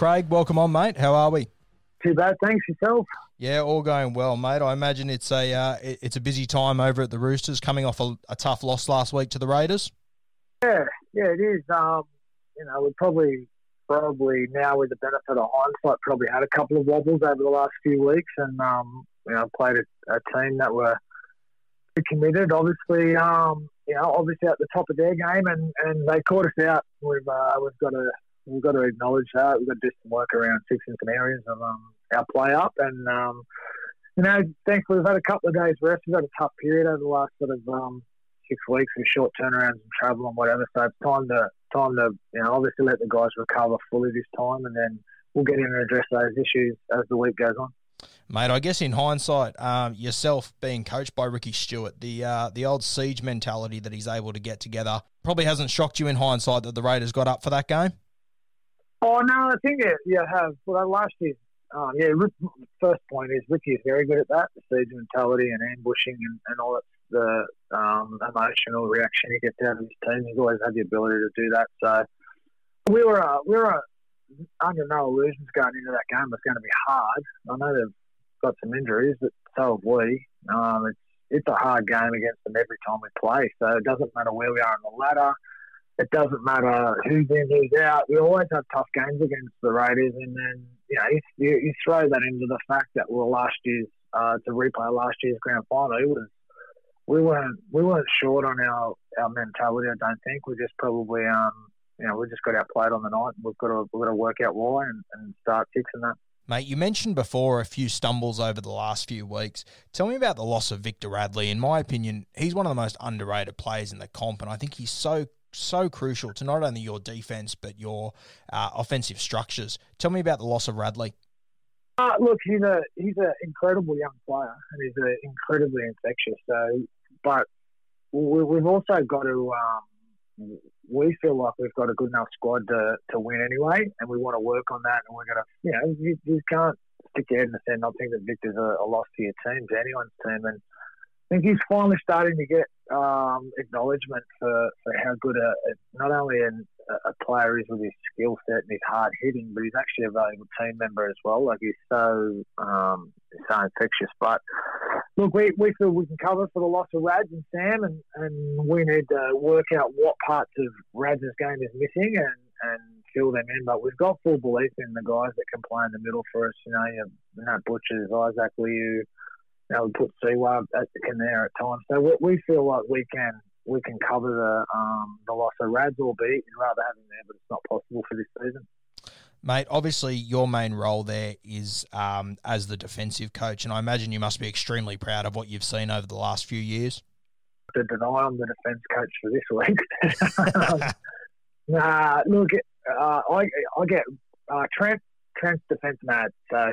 Craig, welcome on, mate. How are we? Too bad, thanks yourself. Yeah, all going well, mate. I imagine it's a uh, it- it's a busy time over at the Roosters, coming off a, a tough loss last week to the Raiders. Yeah, yeah, it is. Um, you know, we probably, probably now with the benefit of hindsight, probably had a couple of wobbles over the last few weeks, and um, you know, played a, a team that were committed. Obviously, um, you know, obviously at the top of their game, and, and they caught us out. We've uh, we've got to we've got to acknowledge that. We've got to do some work around fixing some areas of um, our play up, and um, you know, thankfully we've had a couple of days rest. We've had a tough period over the last sort of um, six weeks with short turnarounds and travel and whatever. So it's time to time to you know obviously let the guys recover fully this time, and then we'll get in and address those issues as the week goes on. Mate, I guess in hindsight, um, yourself being coached by Ricky Stuart, the uh, the old siege mentality that he's able to get together probably hasn't shocked you in hindsight that the Raiders got up for that game. Oh no, I think it, you have. Well, last year, um, yeah. First point is Ricky is very good at that, the siege mentality and ambushing and, and all that, the um, emotional reaction he gets out of his team. He's always had the ability to do that. So we were uh, we were uh, under no illusions going into that game. It's going to be hard. I know they've got some injuries, but so have we. Um, it's it's a hard game against them every time we play. So it doesn't matter where we are on the ladder. It doesn't matter who's in, who's out. We always have tough games against the Raiders, and then you know you, you, throw that into the fact that well, last year's uh, to replay last year's grand final, it was we weren't we weren't short on our, our mentality. I don't think we just probably um you know we just got outplayed on the night. and We've got to we've got to work out why and, and start fixing that. Mate, you mentioned before a few stumbles over the last few weeks. Tell me about the loss of Victor Radley. In my opinion, he's one of the most underrated players in the comp, and I think he's so so crucial to not only your defense but your uh, offensive structures. Tell me about the loss of Radley. Uh, look, he's a he's an incredible young player, and he's a incredibly infectious. So, but we, we've also got to. Um, we feel like we've got a good enough squad to, to win anyway, and we want to work on that. And we're going to, you know, you, you can't stick your head in the sand. I think that Victor's a, a loss to your team, to anyone's team. And I think he's finally starting to get um, acknowledgement for, for how good a, a not only an, a player is with his skill set and his hard hitting, but he's actually a valuable team member as well. Like he's so um, so infectious. But look, we, we feel we can cover for the loss of Rads and Sam, and, and we need to work out what parts of Rads' game is missing and, and fill them in. But we've got full belief in the guys that can play in the middle for us. You know, you have Nat Butchers, Isaac Liu. Know, we put Siwa at the there at times. So we, we feel like we can we can cover the um, the loss of Rads, albeit you'd rather have him there, but it's not possible for this season. Mate, obviously your main role there is um, as the defensive coach, and I imagine you must be extremely proud of what you've seen over the last few years. To deny I'm the defence coach for this week. nah, look, uh, I I get uh, Trent Trent's defence mad. So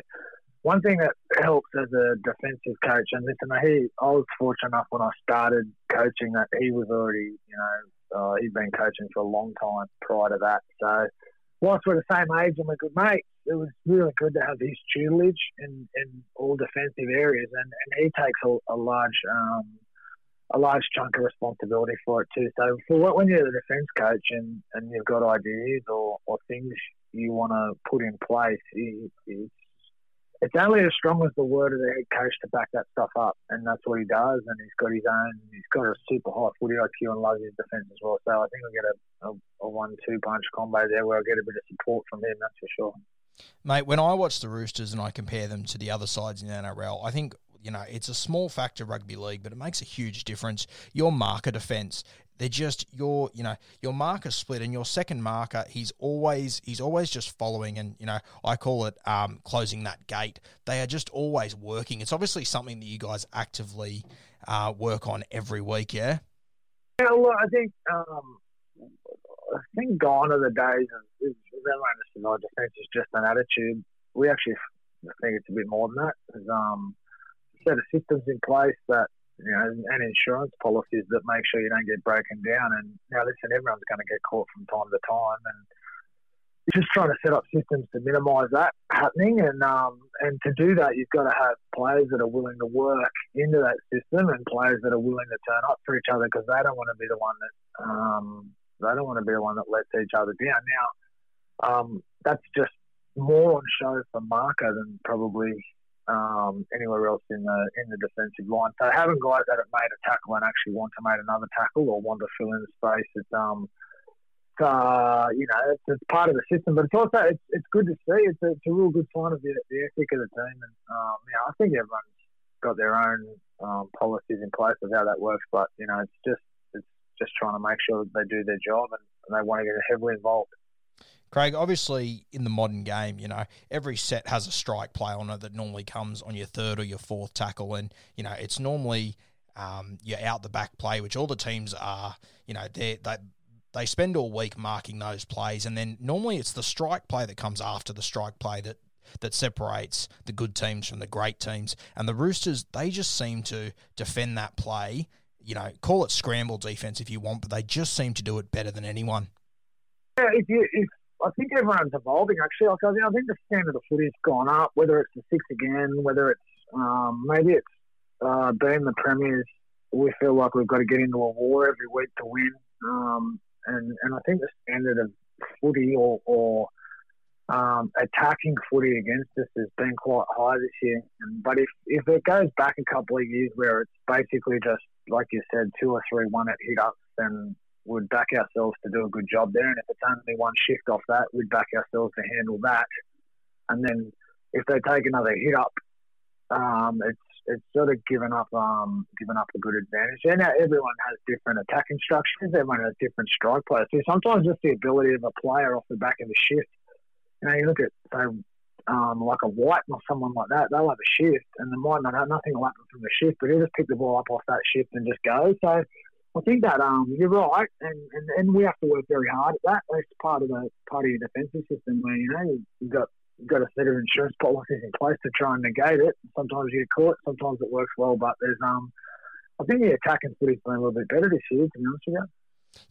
one thing that helps as a defensive coach, and listen, he I was fortunate enough when I started coaching that he was already, you know, uh, he'd been coaching for a long time prior to that. So whilst we're the same age and we're good mates, it was really good to have his tutelage in, in all defensive areas, and, and he takes a, a large um, a large chunk of responsibility for it too. So for when you're the defence coach and, and you've got ideas or, or things you want to put in place, it's, it's only as strong as the word of the head coach to back that stuff up, and that's what he does. And he's got his own, he's got a super high footy IQ and loves his defence as well. So I think we'll get a, a, a one-two punch combo there where I'll get a bit of support from him. That's for sure. Mate, when I watch the Roosters and I compare them to the other sides in the NRL, I think you know, it's a small factor rugby league, but it makes a huge difference. Your marker defense, they're just your, you know, your marker split and your second marker, he's always he's always just following and, you know, I call it um, closing that gate. They are just always working. It's obviously something that you guys actively uh, work on every week, yeah? Yeah, look, I think um, I think gone are the days of everyone our defense is just an attitude. We actually think it's a bit more than that. There's um, set of systems in place that you know, and insurance policies that make sure you don't get broken down. And now, listen, everyone's going to get caught from time to time, and just trying to set up systems to minimise that happening. And um, and to do that, you've got to have players that are willing to work into that system, and players that are willing to turn up for each other because they don't want to be the one that um, they don't want to be the one that lets each other down. Now, um, that's just more on show for Marker than probably um, anywhere else in the in the defensive line. So having guys that have made a tackle and actually want to make another tackle or want to fill in the space, it's um, uh, you know, it's, it's, part of the system. But it's also it's, it's good to see. It's a, it's a real good sign of the, the ethic of the team. And um, yeah, I think everyone's got their own um, policies in place of how that works. But you know, it's just it's just trying to make sure that they do their job and, and they want to get heavily involved. Craig, obviously in the modern game, you know, every set has a strike play on it that normally comes on your third or your fourth tackle. And, you know, it's normally um, your out the back play, which all the teams are, you know, they they spend all week marking those plays. And then normally it's the strike play that comes after the strike play that that separates the good teams from the great teams. And the Roosters, they just seem to defend that play. You know, call it scramble defense if you want, but they just seem to do it better than anyone. Yeah, if you if I think everyone's evolving actually. Like I, think, I think the standard of footy's gone up. Whether it's the six again, whether it's um, maybe it's uh, being the premiers, we feel like we've got to get into a war every week to win. Um, and and I think the standard of footy or, or um, attacking footy against us has been quite high this year. And, but if, if it goes back a couple of years where it's basically just, like you said, two or three one at hit ups, then would back ourselves to do a good job there. And if it's only one shift off that, we'd back ourselves to handle that. And then if they take another hit up, um, it's it's sort of given up um, given up a good advantage. And now everyone has different attack instructions. Everyone has different strike players. So sometimes just the ability of a player off the back of a shift. You know, you look at so um, like a White or someone like that, they'll have a shift, and they might not have nothing will happen from the shift, but he'll just pick the ball up off that shift and just go. So I think that um, you're right, and, and, and we have to work very hard at that. That's part of the part of your defensive system where you know you've got you've got a set of insurance policies in place to try and negate it. Sometimes you get caught, sometimes it works well, but there's um, I think the attacking footy's been a little bit better this year, to be honest with you.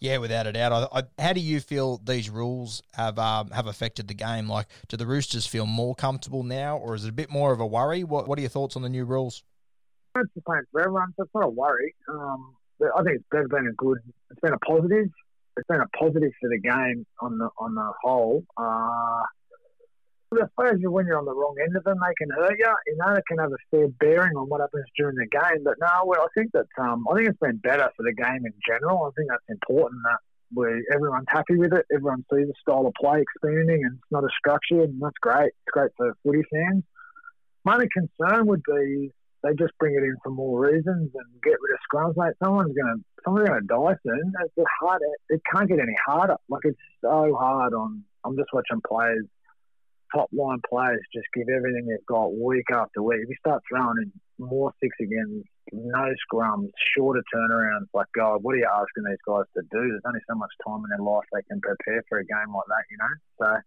Yeah, without a doubt. I, I, how do you feel these rules have um, have affected the game? Like, do the Roosters feel more comfortable now, or is it a bit more of a worry? What What are your thoughts on the new rules? It's the same for everyone, so it's not a worry. Um, I think it's been a good. It's been a positive. It's been a positive for the game on the on the whole. Uh, I suppose when you're on the wrong end of them, they can hurt you. You know, it can have a fair bearing on what happens during the game. But no, well, I think that um, I think it's been better for the game in general. I think that's important that we everyone's happy with it. Everyone sees the style of play expanding, and it's not as structured, and that's great. It's great for footy fans. My only concern would be they just bring it in for more reasons and get rid of scrums, mate. Someone's gonna someone's gonna die soon. It's hard. It can't get any harder. Like it's so hard on. I'm just watching players, top line players, just give everything they've got week after week. If you start throwing in more six again, no scrums, shorter turnarounds, like God, what are you asking these guys to do? There's only so much time in their life they can prepare for a game like that, you know. So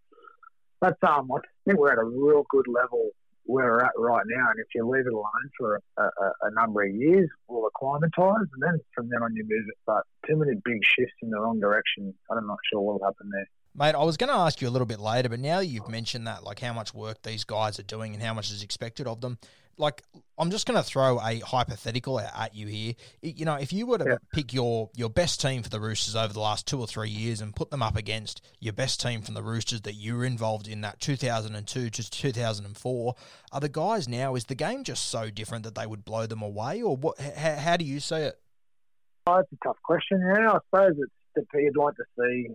that's um, I think we're at a real good level where we're at right now. And if you leave it alone for a, a, a number of years, we'll acclimatise, and then from then on you move it. But too many big shifts in the wrong direction. I'm not sure what will happen there. Mate, I was going to ask you a little bit later, but now you've mentioned that, like how much work these guys are doing and how much is expected of them, like I'm just going to throw a hypothetical at you here. You know, if you were to yeah. pick your your best team for the Roosters over the last two or three years and put them up against your best team from the Roosters that you were involved in that 2002 to 2004, are the guys now? Is the game just so different that they would blow them away, or what? How, how do you see it? Oh, it's a tough question. Yeah, I suppose it's you'd like to see.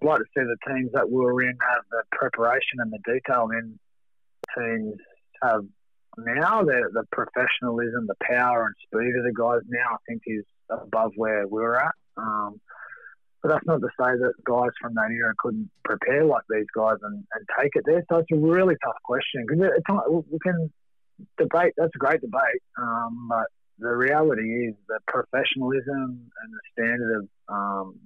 I'd like to see the teams that we were in have the preparation and the detail in teams have now. The, the professionalism, the power and speed of the guys now, I think, is above where we were at. Um, but that's not to say that guys from that era couldn't prepare like these guys and, and take it there. So it's a really tough question because we can debate. That's a great debate, um, but the reality is the professionalism and the standard of um,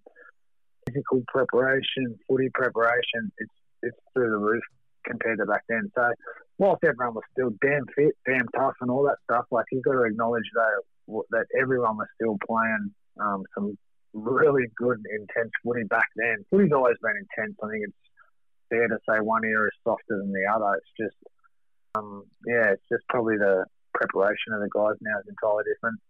physical preparation, footy preparation, it's it's through the roof compared to back then. So whilst everyone was still damn fit, damn tough, and all that stuff, like you've got to acknowledge though that everyone was still playing um, some really good, intense footy back then. Footy's always been intense. I think it's fair to say one era is softer than the other. It's just, um, yeah, it's just probably the preparation of the guys now is entirely different.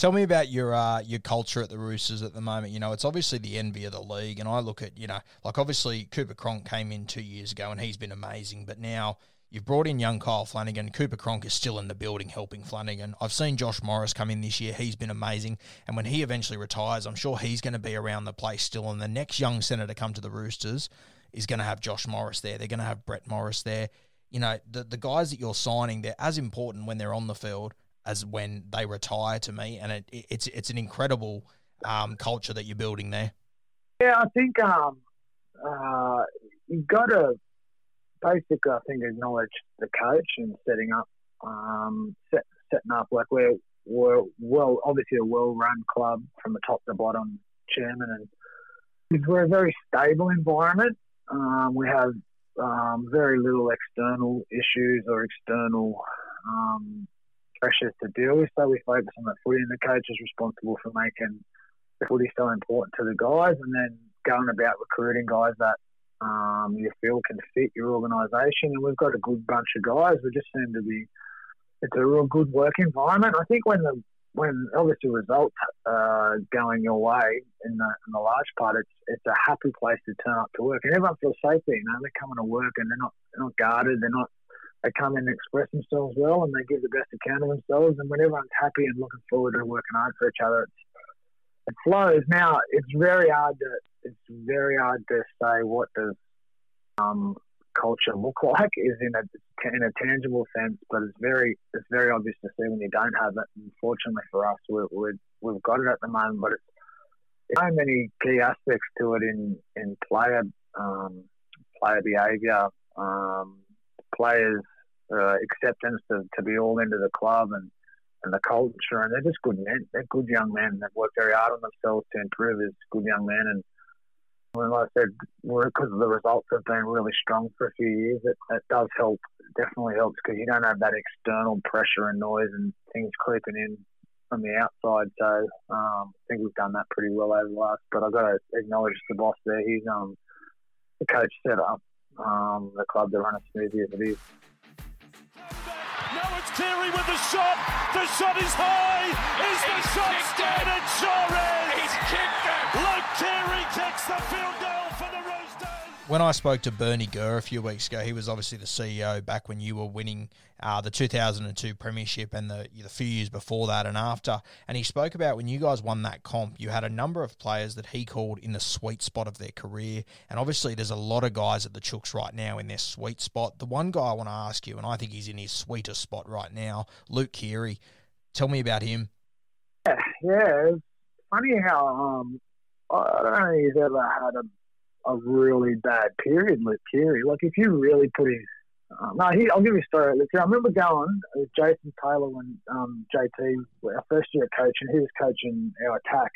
Tell me about your uh, your culture at the Roosters at the moment. You know, it's obviously the envy of the league, and I look at you know, like obviously Cooper Cronk came in two years ago, and he's been amazing. But now you've brought in young Kyle Flanagan. Cooper Cronk is still in the building helping Flanagan. I've seen Josh Morris come in this year; he's been amazing. And when he eventually retires, I'm sure he's going to be around the place still. And the next young centre to come to the Roosters is going to have Josh Morris there. They're going to have Brett Morris there. You know, the the guys that you're signing, they're as important when they're on the field as when they retire to me, and it, it's it's an incredible um, culture that you're building there. Yeah, I think um, uh, you've got to basically, I think, acknowledge the coach and setting up, um, set, setting up like we're we're well, obviously a well-run club from the top to bottom, chairman, and we're a very stable environment. Um, we have um, very little external issues or external um, pressures to deal with. So we focus on the footy, and the coach is responsible for making the footy so important to the guys, and then going about recruiting guys that um, you feel can fit your organisation. And we've got a good bunch of guys. We just seem to be. It's a real good work environment. I think when the when obviously results uh, going your way in the, in the large part, it's it's a happy place to turn up to work, and everyone feels safe there. You know, they're coming to work and they're not they're not guarded. They're not they come in and express themselves well and they give the best account of themselves. And when everyone's happy and looking forward to working hard for each other, it flows. Now it's very hard to it's very hard to say what does um, culture look like is in a in a tangible sense, but it's very it's very obvious to see when you don't have it. Unfortunately for us, we we we've got it at the moment, but it's so many key aspects to it in in player um, player behaviour, um, players' uh, acceptance to, to be all into the club and, and the culture. And they're just good men. They're good young men. They've worked very hard on themselves to improve as good young men. And like I said, because the results have been really strong for a few years, it, it does help. It definitely helps because you don't have that external pressure and noise and things creeping in from the outside. So um, I think we've done that pretty well over the last. But I've got to acknowledge the boss there. He's um, the coach set up um, the club to run as smoothly as it is. It's with the shot. The shot is high. Is the He's shot standard? Sure is. He's kicked it. Keary kicks the field when I spoke to Bernie Gurr a few weeks ago, he was obviously the CEO back when you were winning uh, the 2002 Premiership and the, the few years before that and after. And he spoke about when you guys won that comp, you had a number of players that he called in the sweet spot of their career. And obviously, there's a lot of guys at the Chooks right now in their sweet spot. The one guy I want to ask you, and I think he's in his sweetest spot right now, Luke Keary. Tell me about him. Yeah, yeah it's funny how um, I don't know if he's ever had a a really bad period Luke Keary. Like if you really put his um, no, he, I'll give you a story. Look, I remember going with Jason Taylor when um, JT, our first year coach, and he was coaching our attack.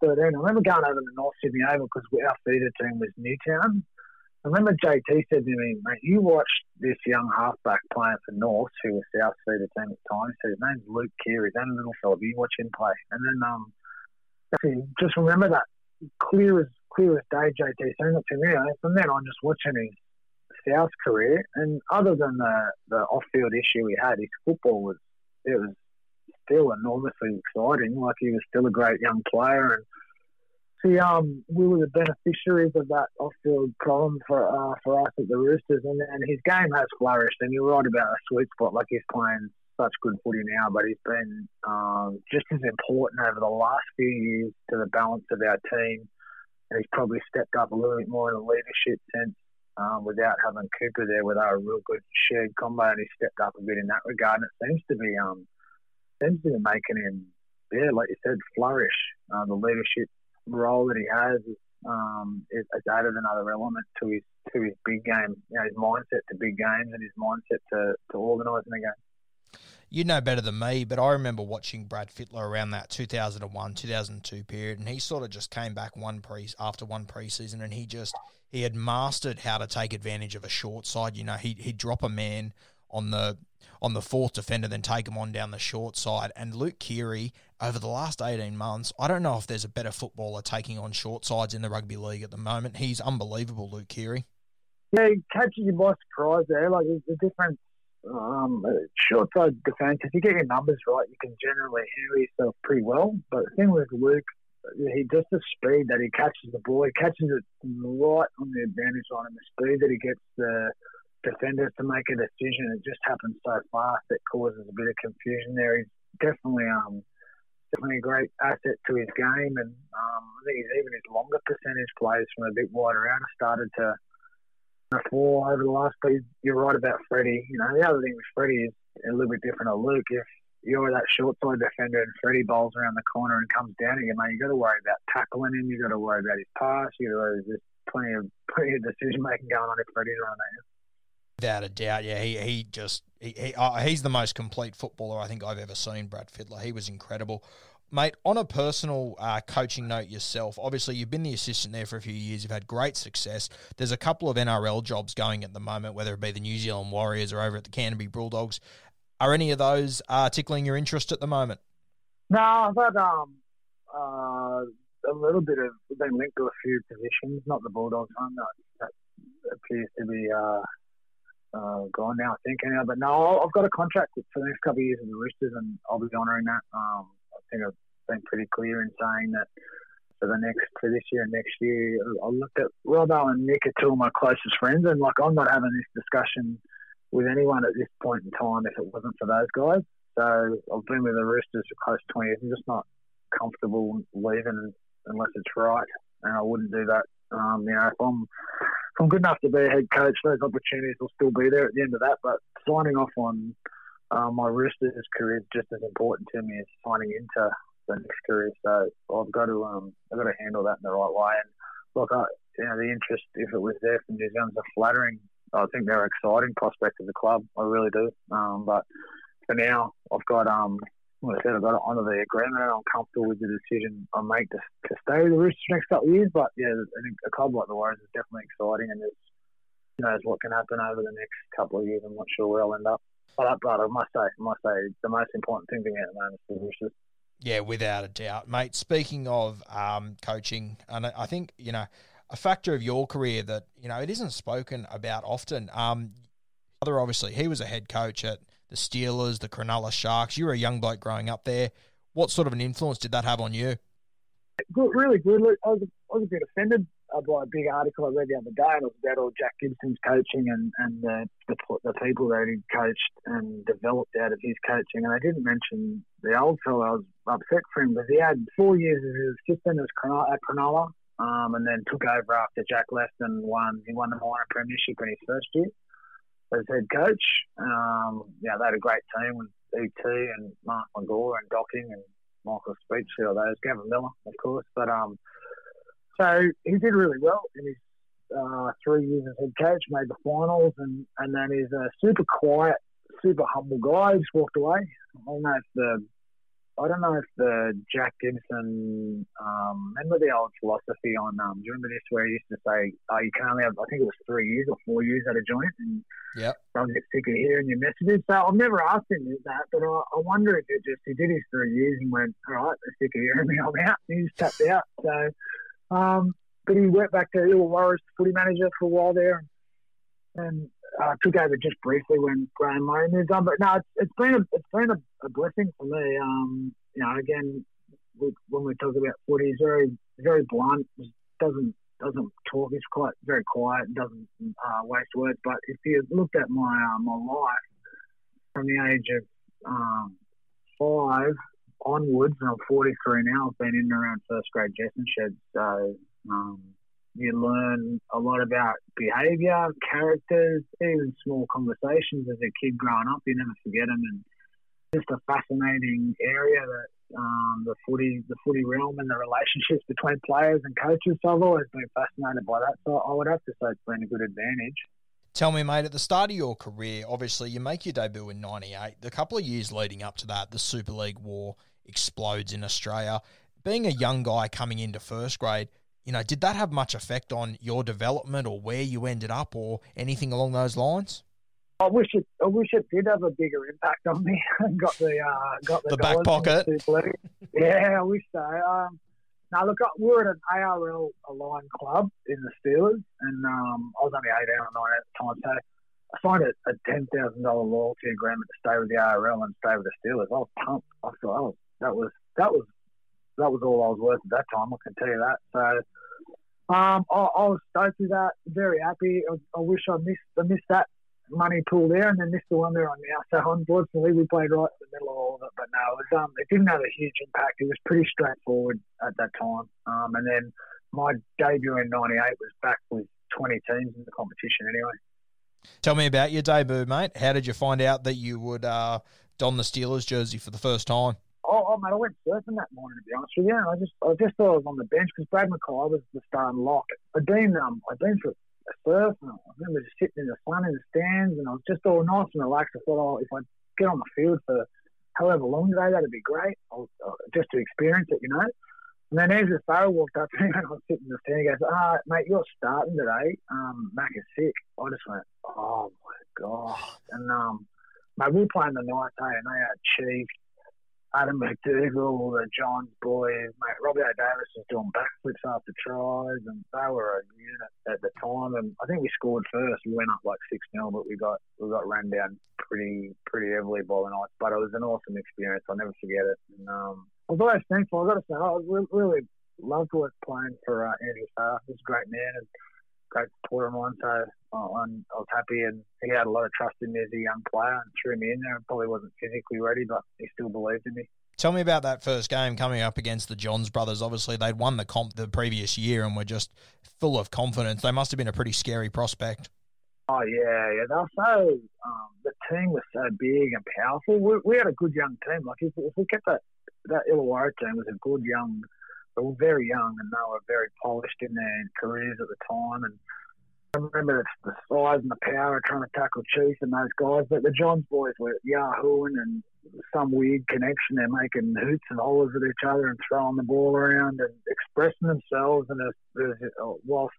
13. I remember going over to North Sydney Oval because our feeder team was Newtown. I remember JT said to me, mate, you watched this young halfback playing for North, who was South feeder team at the time. He said, his name's Luke Keary. That little fella, you watch him play. And then um, just remember that clear as clear as day, JT saying it to me. From then on, just watching his South career, and other than the, the off field issue he had, his football was it was still enormously exciting. Like he was still a great young player, and see, um, we were the beneficiaries of that off field problem for uh, for us at the Roosters, and, and his game has flourished. And you're right about a sweet spot, like he's playing such good footy now, but he's been um, just as important over the last few years to the balance of our team and he's probably stepped up a little bit more in a leadership sense um, without having Cooper there, were a real good shared combo, and he stepped up a bit in that regard. And it seems to be um, seems to be making him, yeah, like you said, flourish. Uh, the leadership role that he has um, is, is added another element to his to his big game, you know, his mindset to big games and his mindset to, to organising a game you know better than me, but I remember watching Brad Fittler around that 2001, 2002 period, and he sort of just came back one pre after one preseason, and he just he had mastered how to take advantage of a short side. You know, he he'd drop a man on the on the fourth defender, then take him on down the short side. And Luke Keary, over the last 18 months, I don't know if there's a better footballer taking on short sides in the rugby league at the moment. He's unbelievable, Luke Keary. Yeah, he catches you by surprise there. Like, the difference um, short side defence, if you get your numbers right, you can generally handle yourself pretty well. But the thing with Luke, he just the speed that he catches the ball, he catches it right on the advantage line, and the speed that he gets the defenders to make a decision, it just happens so fast it causes a bit of confusion there. He's definitely um definitely a great asset to his game, and um, I think even his longer percentage plays from a bit wider out started to before over the last. But you're right about Freddie. You know, the other thing with Freddie is a little bit different to Luke. If you're that short side defender and Freddie bowls around the corner and comes down again, mate, you got to worry about tackling him. You got to worry about his pass. You got to worry there's plenty of plenty of decision making going on if Freddie's around there. Without a doubt, yeah, he he just he, he uh, he's the most complete footballer I think I've ever seen. Brad Fittler, he was incredible. Mate, on a personal uh, coaching note yourself, obviously you've been the assistant there for a few years. You've had great success. There's a couple of NRL jobs going at the moment, whether it be the New Zealand Warriors or over at the Canterbury Bulldogs. Are any of those uh, tickling your interest at the moment? No, I've had um, uh, a little bit of been linked to a few positions, not the Bulldogs one. That, that appears to be uh, uh, gone now, I think. But no, I've got a contract for the next couple of years with the Roosters, and I'll be honouring that. Um, think I've been pretty clear in saying that for the next for this year and next year, I looked at Robbo and Nick are two of my closest friends, and like I'm not having this discussion with anyone at this point in time if it wasn't for those guys. So I've been with the Roosters for close to 20 years. I'm just not comfortable leaving unless it's right, and I wouldn't do that. Um, you know, if I'm if I'm good enough to be a head coach, those opportunities will still be there at the end of that. But signing off on um, my Roosters career is just as important to me as signing into the next career. So I've got to um, I've got to handle that in the right way. And look, I, you know, the interest if it was there from New Zealand's are flattering. I think they're an exciting prospect as a club. I really do. Um, but for now, I've got um, like I said, I've got to honour the agreement, and I'm comfortable with the decision I make to, to stay with the Roosters the next couple of years. But yeah, I think a club like the Warriors is definitely exciting, and who knows what can happen over the next couple of years. I'm not sure where I'll end up. But, but I must say, I must say, the most important thing to me at the moment is the. Yeah, without a doubt, mate. Speaking of um, coaching, and I think you know a factor of your career that you know it isn't spoken about often. Um, other obviously, he was a head coach at the Steelers, the Cronulla Sharks. You were a young bloke growing up there. What sort of an influence did that have on you? Good, really good. I was, I was a bit offended by a big article I read the other day, and it was about all Jack Gibson's coaching and and the the, the people that he coached and developed out of his coaching. And I didn't mention the old fellow. I was upset for him because he had four years as his assistant as at Cronulla, um, and then took over after Jack left and won. He won the minor premiership in his first year as head coach. Um, yeah, they had a great team with ET and Mark McGaw and Docking and Michael Speech, all those, Gavin Miller, of course. But um, so he did really well in his uh, three years as head coach, made the finals, and, and then he's a super quiet, super humble guy. He just walked away. I don't know if the I don't know if the Jack Gibson um, remember the old philosophy on um, do you remember this where he used to say oh, you can only have I think it was three years or four years at a joint and yeah I'll get sick of hearing your messages. So I've never asked him that, but I, I wonder if it just he did his three years and went all right, they're sick of hearing me, I'm out. And he just tapped out. So um, but he went back to Illawarra's footy manager for a while there, and uh, took over just briefly when Graham Murray moved on. But no, it's, it's been a it's been a, a blessing for me. Um, you know, again, we, when we talk about footy, he's very very blunt. Doesn't doesn't talk. He's quite very quiet. Doesn't uh, waste words. But if you looked at my uh, my life from the age of um, five onwards, and I'm 43 now. I've been in and around first grade Jesson sheds, so um, you learn a lot about behaviour, characters, even small conversations as a kid growing up. You never forget them, and just a fascinating area that um, the footy, the footy realm, and the relationships between players and coaches. So I've always been fascinated by that. So I would have to say it's been a good advantage. Tell me, mate, at the start of your career, obviously you make your debut in '98. The couple of years leading up to that, the Super League war explodes in Australia. Being a young guy coming into first grade, you know, did that have much effect on your development or where you ended up or anything along those lines? I wish it. I wish it did have a bigger impact on me. got the uh, got the, the back pocket. yeah, I wish so. Um, now look, we were at an ARL aligned club in the Steelers, and um, I was only eighteen or nine at the time, so I signed a, a ten thousand dollar loyalty agreement to stay with the ARL and stay with the Steelers. I was pumped. I thought, oh, that was that was that was all I was worth at that time. I can tell you that. So um, I, I, was stoked with that. Very happy. I, I, wish I missed I missed that money pool there, and then missed the one there on now. So unfortunately, we played right in the middle of all of it. But no, it was um, it didn't have a huge impact. It was pretty straightforward at that time. Um, and then my debut in '98 was back with 20 teams in the competition anyway. Tell me about your debut, mate. How did you find out that you would uh, don the Steelers jersey for the first time? Oh, oh mate, I went surfing that morning to be honest with you. I just, I just thought I was on the bench because Brad Mackay was the starting lock. I'd been, um, I'd been for surf, and I remember just sitting in the sun in the stands, and I was just all nice and relaxed. I thought, oh, if I get on the field for however long today, that'd be great. I'll, uh, just to experience it, you know. And then Ezra Farrell walked up to me and I was sitting in the stand. He goes, ah, mate, you're starting today. Um, Mac is sick. I just went, oh my god. And um, mate, we were playing the night day, and they had Chief, Adam McDougall, the Johns boys, mate, Robbie O'Davis was doing backflips after tries, and they were a unit at the time. And I think we scored first. We went up like six 0 but we got we got run down pretty pretty heavily by the night. But it was an awesome experience. I'll never forget it. And, um, I was always thankful. I got to say, I really loved playing for uh, Andrew Farrar. He's a great man and great supporter of mine. So I'm, I was happy, and he had a lot of trust in me as a young player and threw me in there. I probably wasn't physically ready, but he still believed in me. Tell me about that first game coming up against the Johns brothers. Obviously, they'd won the comp the previous year and were just full of confidence. They must have been a pretty scary prospect. Oh yeah, yeah. They were so um, the team was so big and powerful. We, we, had a good young team. Like if, if we kept that that Illawarra team was a good young. They were very young and they were very polished in their careers at the time. And I remember the, the size and the power trying to tackle Chief and those guys. But the Johns boys were yahooing and some weird connection. They're making hoots and hollers at each other and throwing the ball around and expressing themselves. And it was, it was whilst,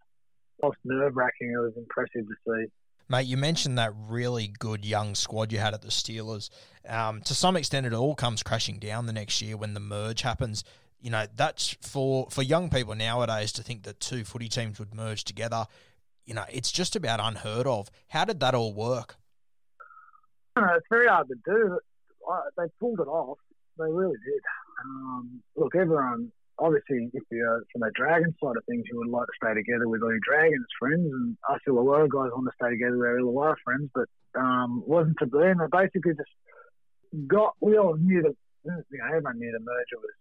whilst nerve wracking, it was impressive to see. Mate, you mentioned that really good young squad you had at the Steelers. Um, to some extent, it all comes crashing down the next year when the merge happens. You know, that's for for young people nowadays to think that two footy teams would merge together. You know, it's just about unheard of. How did that all work? Know, it's very hard to do. They pulled it off. They really did. Um, look, everyone obviously, if you're from the Dragon side of things, you would like to stay together with all your Dragons friends, and us Illawarra guys want to stay together with our Illawarra friends, but um, wasn't to be. And they basically just got. We all knew that you know everyone knew the merger was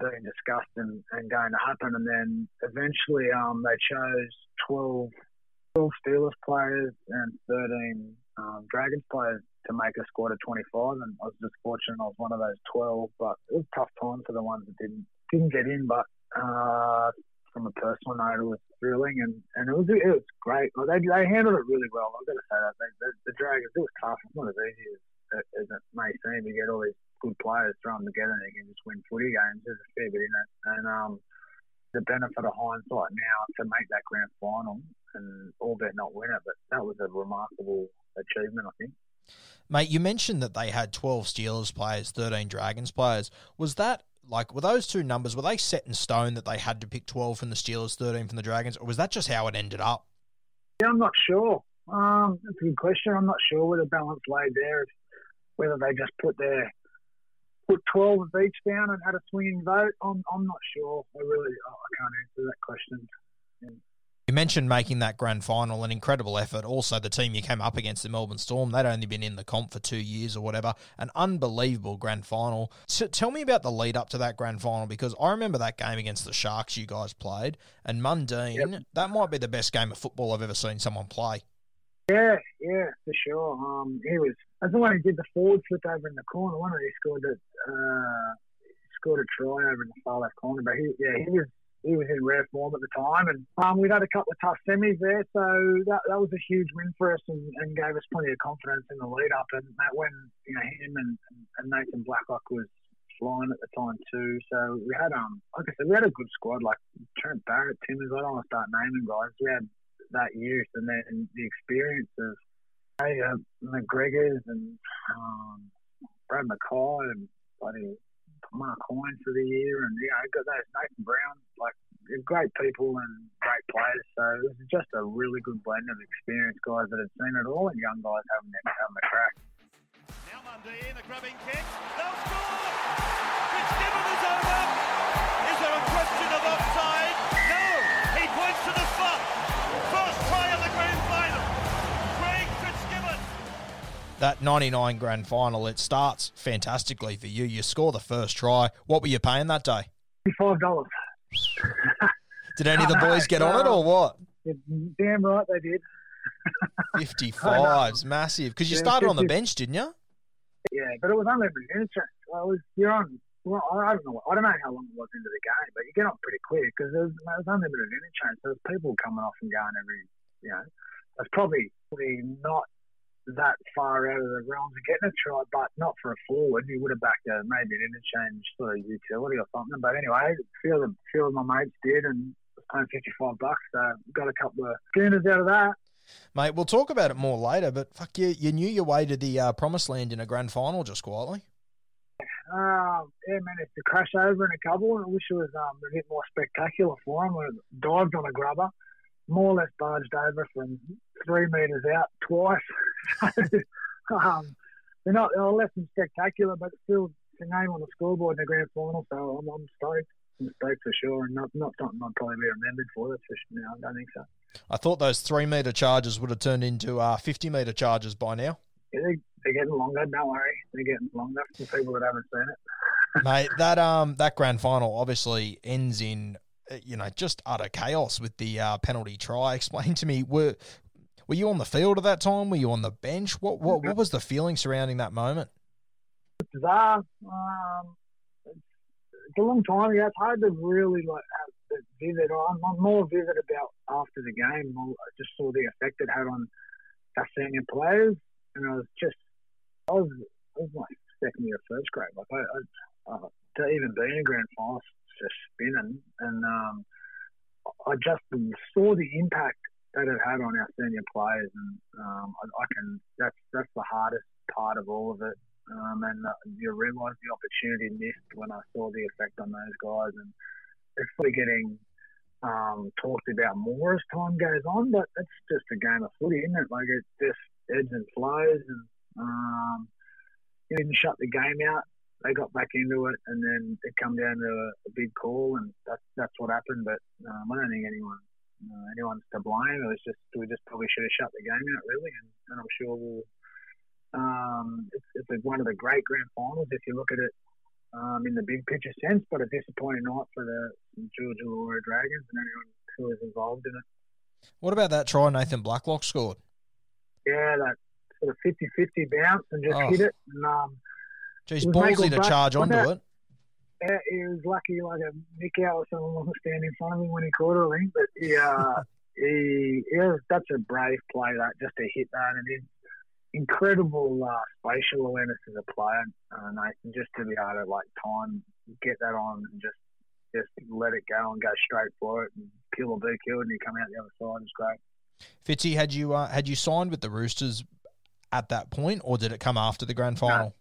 being discussed and, and going to happen, and then eventually um, they chose 12, 12 Steelers players and 13 um, Dragons players to make a squad of 25, and I was just fortunate I was one of those 12. But it was tough time for the ones that didn't didn't get in. But uh, from a personal note, it was thrilling and, and it was it was great. They they handled it really well. I've got to say that they, the, the Dragons it was tough. It's not as easy as, as it may seem. You get all these good players thrown together and you can just win footy games. There's a fair bit in it, and um, the benefit of hindsight now to make that grand final and all albeit not win it, but that was a remarkable achievement, I think. Mate, you mentioned that they had 12 Steelers players, 13 Dragons players. Was that like were those two numbers were they set in stone that they had to pick 12 from the Steelers, 13 from the Dragons, or was that just how it ended up? Yeah, I'm not sure. Um, that's a good question. I'm not sure where the balance lay there. Whether they just put their put 12 of each down and had a swinging vote. I'm, I'm not sure. I really I can't answer that question. You mentioned making that grand final an incredible effort. Also, the team you came up against, the Melbourne Storm, they'd only been in the comp for two years or whatever. An unbelievable grand final. So tell me about the lead up to that grand final because I remember that game against the Sharks you guys played, and Mundine. Yep. That might be the best game of football I've ever seen someone play. Yeah, yeah, for sure. Um, he was. That's the one who did the forward flip over in the corner. One of he scored a uh, scored a try over in the far left corner. But he, yeah, he was he was in rare form at the time, and um, we'd had a couple of tough semis there, so that, that was a huge win for us and, and gave us plenty of confidence in the lead up. And that when you know him and, and Nathan Blacklock was flying at the time too, so we had um like I said, we had a good squad like Trent Barrett, Timmins. I don't want to start naming guys. We had that youth and then the experience of hey, uh, McGregor's and um, Brad Mackay and bloody Mark Hines for the year, and yeah, I got those Nathan Brown, like great people and great players. So it was just a really good blend of experienced guys that had seen it all and young guys having their, having a crack. Now Mundine, a grabbing kick, they'll score. That 99 grand final, it starts fantastically for you. You score the first try. What were you paying that day? $5. did any of the boys get on it or what? Damn right they did. 55's massive. Because you started on the bench, didn't you? Yeah, but it was unlimited interest. I was, you're on, well, I don't know. I don't know how long it was into the game, but you get on pretty quick because there was, there was unlimited interchange. So there's people coming off and going every, you know, that's probably, probably not that far out of the realms of getting a try, but not for a forward. You would have backed a maybe an interchange sort of utility or something. But anyway, a few of, few of my mates did, and was paying 55 bucks. So got a couple of schooners out of that. Mate, we'll talk about it more later, but fuck you, you knew your way to the uh, promised land in a grand final just quietly. Um, yeah, managed to crash over in a couple, and I wish it was um, a bit more spectacular for him. I dived on a grubber, more or less barged over from three metres out twice. um, they're not they're less than spectacular, but still the name on the scoreboard in the grand final. So I'm, I'm stoked. I'm stoked for sure, and not not something I'd probably be remembered for. That's for sure. No, I don't think so. I thought those three metre charges would have turned into uh, 50 metre charges by now. Yeah, they, they're getting longer. Don't worry, they're getting longer for people that haven't seen it. Mate, that um that grand final obviously ends in uh, you know just utter chaos with the uh, penalty try. Explain to me were were you on the field at that time? Were you on the bench? What what, what was the feeling surrounding that moment? It's bizarre. Um, it's, it's a long time ago. It's hard to really like have vivid. I'm, I'm more vivid about after the game. I just saw the effect it had on our senior players, and I was just I was I was like second year first grade. Like I, I uh, to even be in a grand final, just spinning, and um, I just saw the impact that it had on our senior players, and um, I, I, can. That's that's the hardest part of all of it. Um, and uh, you realise the opportunity missed when I saw the effect on those guys, and it's probably getting um, talked about more as time goes on. But it's just a game of footy, isn't it? Like it just ebbs and flows, and um, you didn't shut the game out they got back into it, and then it come down to a, a big call, and that's that's what happened. But um, I don't think anyone uh, anyone's to blame. It was just we just probably should have shut the game out really, and, and I'm sure we'll. Um, it's, it's one of the great grand finals if you look at it um, in the big picture sense, but a disappointing night for the George Illawarra Dragons and anyone who was involved in it. What about that try Nathan Blacklock scored? Yeah, that sort of 50-50 bounce and just Oh. hit it. And, um, Geez, It ballsy to charge onto it? Yeah, he was lucky like a Nick out or someone wasn't standing in front of him when he caught it, I think. But he, uh, he, he was, that's a brave play, that just to hit that. And his incredible uh, spatial awareness as a player, uh, Nathan, just to be able to like time, get that on and just just let it go and go straight for it and kill or be killed and he come out the other side. It's great. Fitzy, had you uh, had you signed with the Roosters at that point, or did it come after the grand final?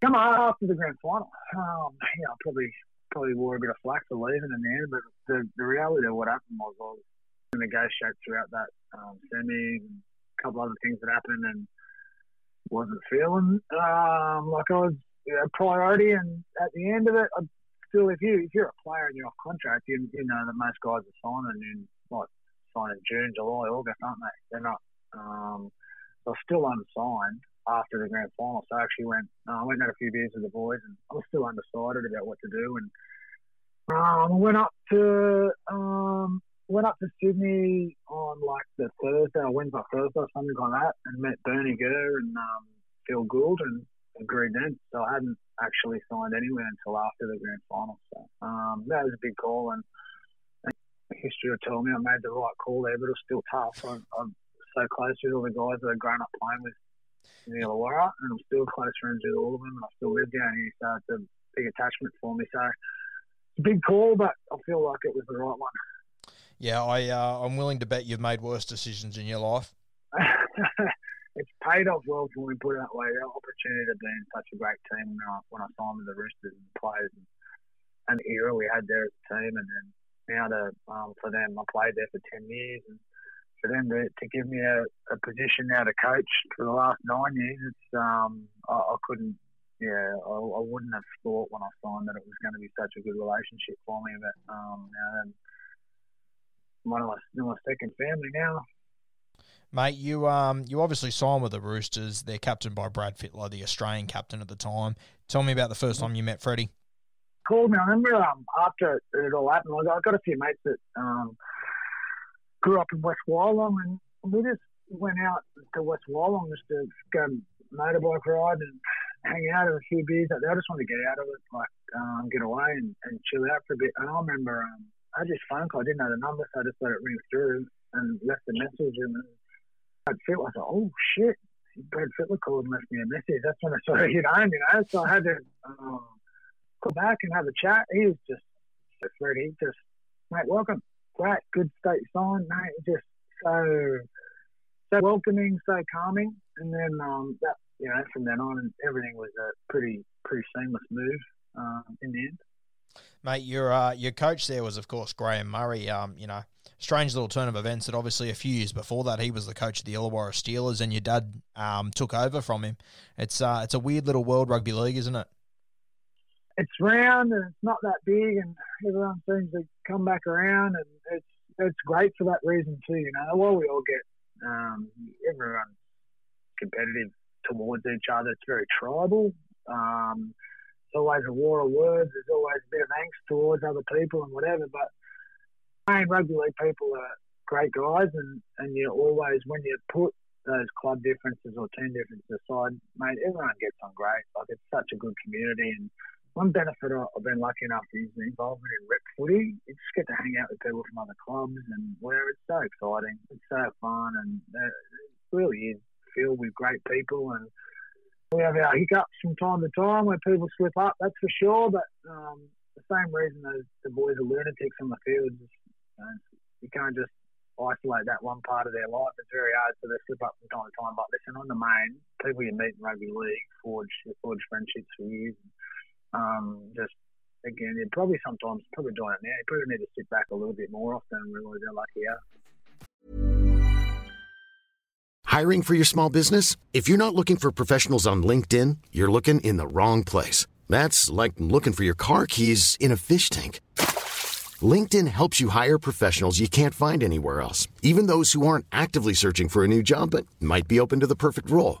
Come on, after the grand final. Um, yeah, I probably probably wore a bit of flack for leaving in the end, but the, the reality of what happened was I was negotiate throughout that um, semi and a couple other things that happened and wasn't feeling um, like I was you know, priority. And at the end of it, I still, if you if you're a player and you're off contract, you, you know that most guys are signing in like signing June, July, August, aren't they? They're not. Um, was still unsigned after the grand final. So I actually went, uh, I went and had a few beers with the boys, and I was still undecided about what to do. And um, went up to um, went up to Sydney on like the Thursday or Wednesday, Thursday, something like that, and met Bernie Gurr and um, Phil Gould and agreed then. So I hadn't actually signed anywhere until after the grand final. So um, that was a big call, and, and history will tell me I made the right call there, but it was still tough. I, I'm so close with all the guys that I've grown up playing with in the Illawarra, and I'm still close friends with all of them, and I still live down here, so it's a big attachment for me. So it's a big call, but I feel like it was the right one. Yeah, I uh, I'm willing to bet you've made worse decisions in your life. it's paid off well for me, put it that way. The opportunity to be in such a great team when I, when I signed with the Roosters and players and, and the era we had there as a team, and then now to um, for them, I played there for ten years, and for them to, to give me a, a position now to coach for the last nine years, it's um, I, I couldn't. Yeah, I, I wouldn't have thought when I signed that it was going to be such a good relationship for me. But um, now then, one of my, my second family now. Mate, you um you obviously signed with the Roosters. They're captained by Brad Fittler, the Australian captain at the time. Tell me about the first time you met Freddie. called me. I remember um, after it all happened, I got a few mates that um, grew up in West Wyalong, and we just went out to West Wyalong just to go motorbike ride and hang out, have a few beers there. I just wanted to get out of it, like um, get away and, and chill out for a bit. And I remember um, I just phone call. I didn't know the number, so I just let it ring through and left a message. And Brad Fittler, I thought, oh shit, Brad Fittler called and left me a message. That's when I sort of hit home, you know. So I had to. Um, come back and have a chat. He was just Freddie, just mate, welcome, great, good state sign, mate. Just so so welcoming, so calming, and then um, that you know from then on, everything was a pretty pretty seamless move um, in the end. Mate, your uh, your coach there was of course Graham Murray. Um, you know, strange little turn of events that obviously a few years before that he was the coach of the Illawarra Steelers, and your dad um took over from him. It's uh it's a weird little world rugby league, isn't it? It's round and it's not that big, and everyone seems to come back around, and it's it's great for that reason too. You know, while we all get um, everyone's competitive towards each other, it's very tribal. Um, it's always a war of words. There's always a bit of angst towards other people and whatever. But playing rugby league people are great guys, and, and you always, when you put those club differences or team differences aside, mate, everyone gets on great. Like, it's such a good community. And one benefit I've been lucky enough is the involvement in rep footy. You just get to hang out with people from other clubs and where it's so exciting. It's so fun and uh, it really is filled with great people and we have our hiccups from time to time where people slip up, that's for sure. But um, the same reason as the boys are lunatics on the field, you, know, you can't just isolate that one part of their life. It's very hard, so they slip up from time to time. But listen, on the main, people you meet in rugby league forge forge friendships for years. Um, just again, you probably sometimes probably doing it now. You probably need to sit back a little bit more often and realise how lucky you are. Hiring for your small business? If you're not looking for professionals on LinkedIn, you're looking in the wrong place. That's like looking for your car keys in a fish tank. LinkedIn helps you hire professionals you can't find anywhere else, even those who aren't actively searching for a new job but might be open to the perfect role.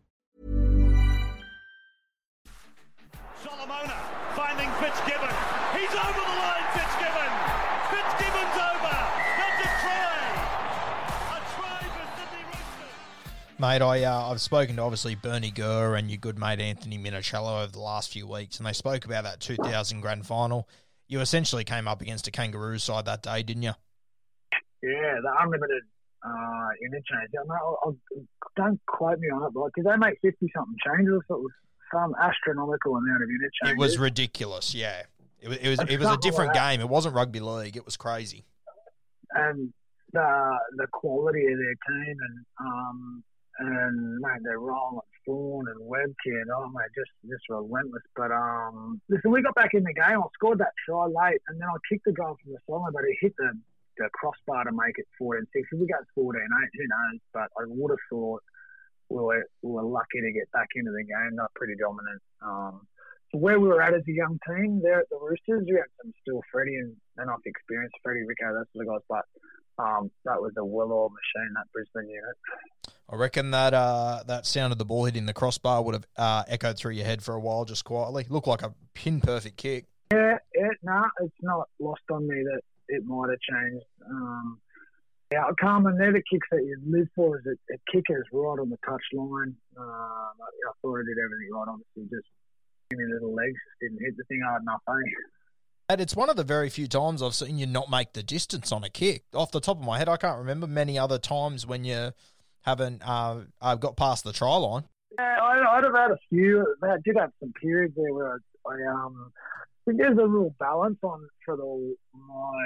Mate, I, uh, I've spoken to obviously Bernie Gurr and your good mate Anthony Minichiello over the last few weeks, and they spoke about that 2000 grand final. You essentially came up against a kangaroo side that day, didn't you? Yeah, the unlimited uh, interchange. I know, I, I, don't quote me on it, but did they make 50 something changes? It was some astronomical amount of interchanges. It was ridiculous, yeah. It was, it was, it was a different like game. It wasn't rugby league. It was crazy. and the the quality of their team and um and mate, they're rolling Thorn and Webcke. Oh mate, just just relentless. But um, listen, we got back in the game. I scored that try late, and then I kicked the goal from the sideline, but it hit the the crossbar to make it 14-6. If we got 14-8, who knows? But I would have thought we were, we were lucky to get back into the game. They're pretty dominant. Um, so where we were at as a young team there at the Roosters, we had some still Freddie and enough experience. Freddie, Rico, those sort of guys. But um, that was a well-oiled machine, that Brisbane unit. I reckon that uh, that sound of the ball hitting the crossbar would have uh, echoed through your head for a while, just quietly. Looked like a pin perfect kick. Yeah, yeah, no, it's not lost on me that it might have changed. Um, yeah, Carmen, they're the kicks that you live for. Is a, a kickers right on the touch line. Um, I, I thought I did everything right. Obviously, just any little legs just didn't hit the thing hard enough. Eh? And it's one of the very few times I've seen you not make the distance on a kick. Off the top of my head, I can't remember many other times when you haven't uh, uh, got past the try line. Yeah, I, I'd have had a few. I did have some periods there where I, I um, think there's a little balance on for the my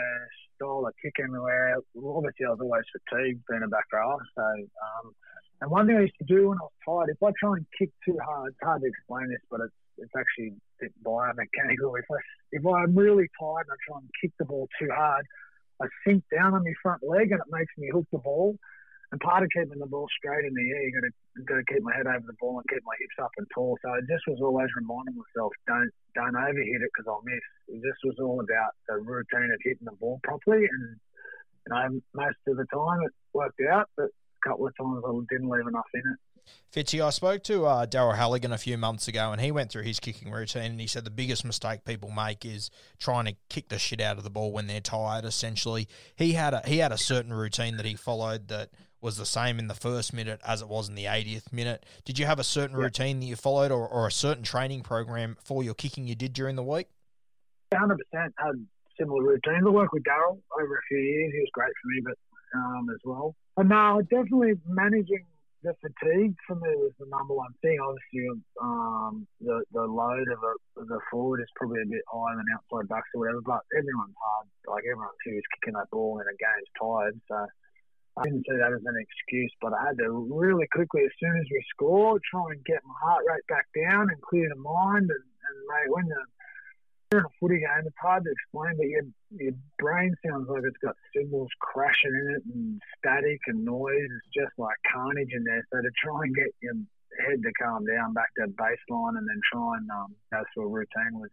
style of kicking where obviously I was always fatigued being a back rower. So um, and one thing I used to do when I was tired, if I try and kick too hard, it's hard to explain this, but it's it's actually a bit biomechanical. If I if I'm really tired and I try and kick the ball too hard, I sink down on my front leg and it makes me hook the ball. Part of keeping the ball straight in the air, you got to got to keep my head over the ball and keep my hips up and tall. So I just was always reminding myself, don't don't overhit it because I'll miss. It just was all about the routine of hitting the ball properly, and you know most of the time it worked out, but a couple of times I didn't leave enough in it. Fitzy, I spoke to uh, Daryl Halligan a few months ago, and he went through his kicking routine, and he said the biggest mistake people make is trying to kick the shit out of the ball when they're tired. Essentially, he had a he had a certain routine that he followed that was the same in the first minute as it was in the 80th minute. Did you have a certain routine that you followed, or, or a certain training program for your kicking you did during the week? 100% had similar routines. I worked with Daryl over a few years. He was great for me, but um, as well. And no, definitely managing the fatigue for me was the number one thing. Obviously, um, the the load of, a, of the forward is probably a bit higher than outside backs or whatever. But everyone's hard. Like everyone who's kicking that ball in a game's tired. So I didn't see that as an excuse. But I had to really quickly, as soon as we score, try and get my heart rate back down and clear the mind. And, and mate, when you're in a footy game, it's hard to explain, but your your brain sounds like it's got cymbals crashing in it and static and noise. It's just like carnage in there. So to try and get your head to calm down back to baseline and then try and um, go through a routine was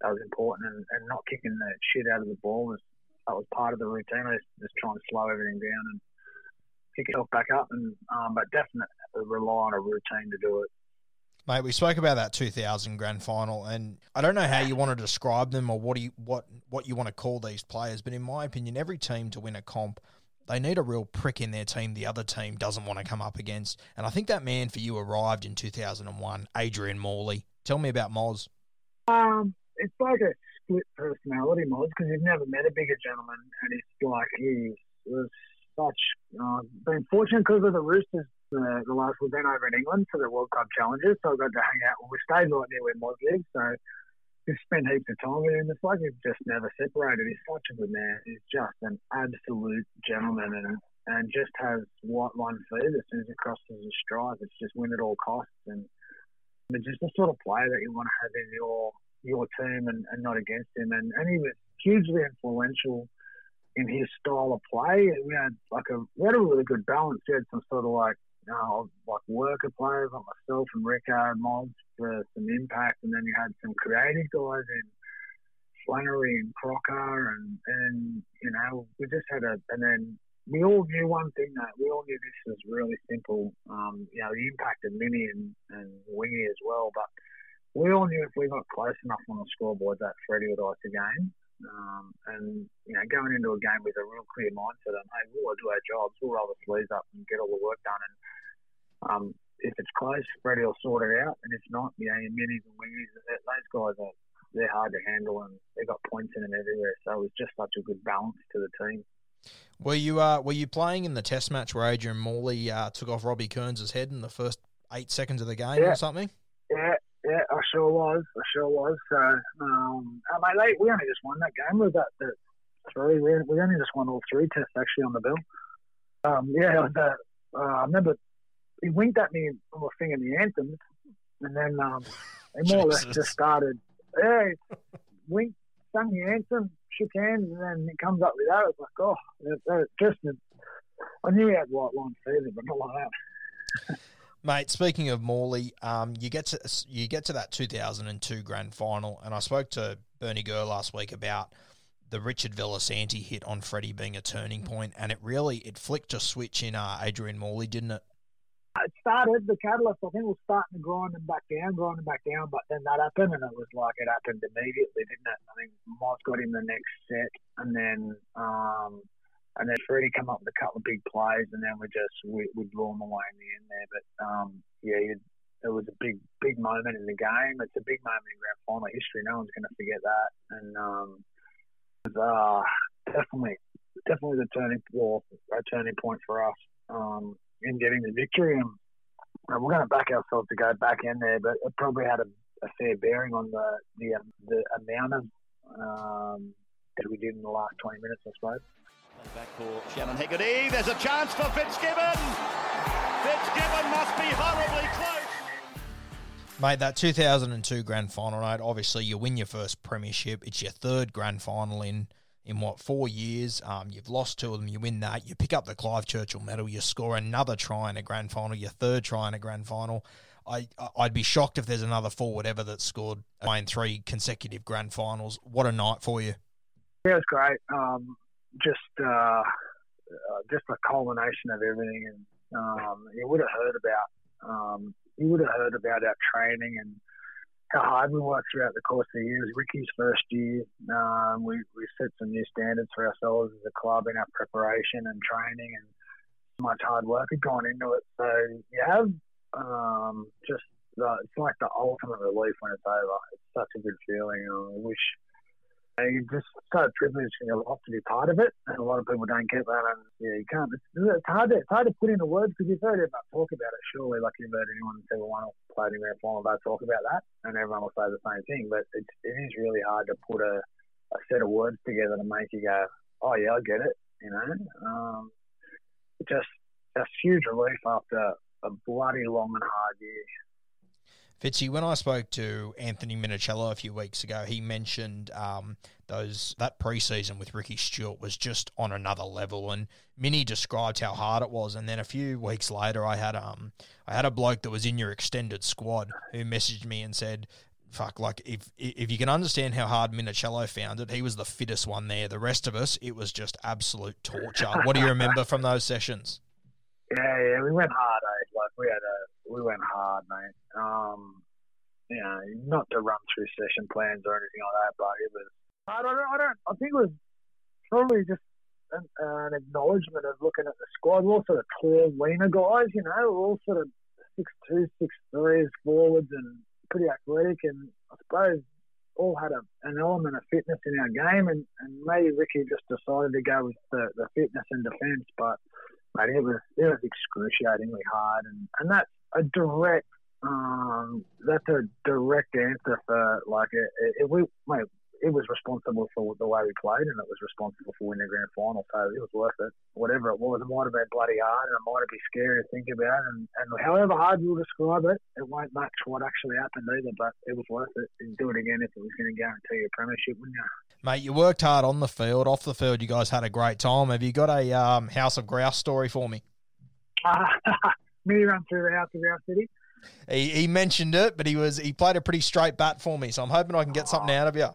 that was important. And, and not kicking the shit out of the ball was that was part of the routine. I just, just try and slow everything down and pick yourself back up. And um, but definitely rely on a routine to do it. Mate, we spoke about that 2000 grand final, and I don't know how you want to describe them or what do you, what what you want to call these players, but in my opinion, every team to win a comp, they need a real prick in their team the other team doesn't want to come up against. And I think that man for you arrived in 2001, Adrian Morley. Tell me about Moz. Um, it's like a split personality, Moz, because you've never met a bigger gentleman, and it's like he was such. Uh, been fortunate because of the Roosters. Uh, the last we've been over in England for the World Cup challenges, so I got to hang out. We stayed right near where Moz lives, so we've spent heaps of time with him. It's like we've just never separated. He's such a good man. He's just an absolute gentleman, and and just has white line feet as soon as he crosses his stride. It's just win at all costs, and it's just the sort of player that you want to have in your your team and, and not against him. And, and he was hugely influential in his style of play. We had like a we had a really good balance. We had some sort of like you know, like worker players like myself and Rico Moz for some impact, and then you had some creative guys in Flannery and Crocker, and and you know we just had a and then we all knew one thing that we all knew this was really simple. Um, you know, the impact of Mini and, and Wingy as well, but we all knew if we got close enough on the scoreboard that Freddie would ice the game. Um, and you know, going into a game with a real clear mindset of, hey, we'll do our jobs, we'll roll the sleeves up and get all the work done. And um, if it's close, Freddie will sort it out, and if not, you know, your minis and wingies, those guys are they're hard to handle, and they've got points in them everywhere. So it was just such a good balance to the team. Were you uh, were you playing in the Test match where Adrian Morley uh, took off Robbie Kearns' head in the first eight seconds of the game yeah. or something? I sure was. I sure was. So, um, uh, mate, late, we only just won that game. We got the three. We, we only just won all three tests actually on the bill. Um, yeah, was, uh, I remember he winked at me on my finger in the anthem, and then um, he more or less just started. Hey, wink, sung the anthem, shook hands, and then he comes up with that. It's like, oh, that, that just. I knew he had white line fever, but not like that. Mate, speaking of Morley, um, you get to you get to that 2002 grand final, and I spoke to Bernie Gurr last week about the Richard Villasanti hit on Freddie being a turning point, and it really it flicked a switch in uh, Adrian Morley, didn't it? It started the catalyst. I think it was starting to grind him back down, grind him back down, but then that happened, and it was like it happened immediately, didn't it? I think Moz got him the next set, and then um, and then Freddie come up with a couple of big plays, and then we just we, we blew them away in the end there. But um, yeah, it was a big big moment in the game. It's a big moment in grand final history. No one's going to forget that. And um, it was, uh, definitely definitely the turning well, a turning point for us um, in getting the victory. And, and we're going to back ourselves to go back in there, but it probably had a, a fair bearing on the the, the amount of um, that we did in the last 20 minutes, I suppose. Back for Shannon Hegarty. There's a chance for Fitzgibbon. Fitzgibbon must be horribly close. Mate, that 2002 grand final night, obviously you win your first premiership. It's your third grand final in, in what, four years. Um, you've lost two of them. You win that. You pick up the Clive Churchill medal. You score another try in a grand final, your third try in a grand final. I, I'd be shocked if there's another forward ever that scored in three consecutive grand finals. What a night for you. Yeah, it was great. Um, just uh, uh, just a culmination of everything. And um, you would have heard about um, you would have heard about our training and how hard we worked throughout the course of the year. It was Ricky's first year. Um, we we set some new standards for ourselves as a club in our preparation and training, and much hard work had gone into it. So you have um, just the, it's like the ultimate relief when it's over. It's such a good feeling. I wish you just so privileged your life to be part of it, and a lot of people don't get that. And yeah, you can't. It's, it's hard to it's hard to put into words because you've heard everyone talk about it. Surely, like you've heard anyone say, "Well, one played in their final about talk about that," and everyone will say the same thing. But it's it is really hard to put a, a set of words together to make you go, "Oh yeah, I get it." You know, um, just just huge relief after a bloody long and hard year. Fitzy, when I spoke to Anthony Minichiello a few weeks ago, he mentioned um, those that preseason with Ricky Stuart was just on another level, and Mini described how hard it was. And then a few weeks later, I had um I had a bloke that was in your extended squad who messaged me and said, "Fuck, like if if you can understand how hard Minichiello found it, he was the fittest one there. The rest of us, it was just absolute torture." what do you remember from those sessions? Yeah, yeah, we went hard. Eh? Like we had a we went hard, mate. Um, you know, not to run through session plans or anything like that, but it was. I don't. I don't. I think it was probably just an, an acknowledgement of looking at the squad. All sort of tall, leaner guys. You know, all sort of six two, six three forwards and pretty athletic, and I suppose all had a, an element of fitness in our game, and, and maybe Ricky just decided to go with the, the fitness and defence, but mate, it was it was excruciatingly hard, and and that's a direct um, that's a direct answer for like if we mate, it was responsible for the way we played, and it was responsible for winning the grand final. So it was worth it. Whatever it was, it might have been bloody hard, and it might have been scary to think about. And, and however hard you'll describe it, it won't match what actually happened either. But it was worth it. You'd do it again if it was going to guarantee you a premiership, wouldn't you? Mate, you worked hard on the field. Off the field, you guys had a great time. Have you got a um, House of Grouse story for me? Uh, me run through the House of Grouse City. He, he mentioned it, but he was he played a pretty straight bat for me, so I'm hoping I can get something out of you.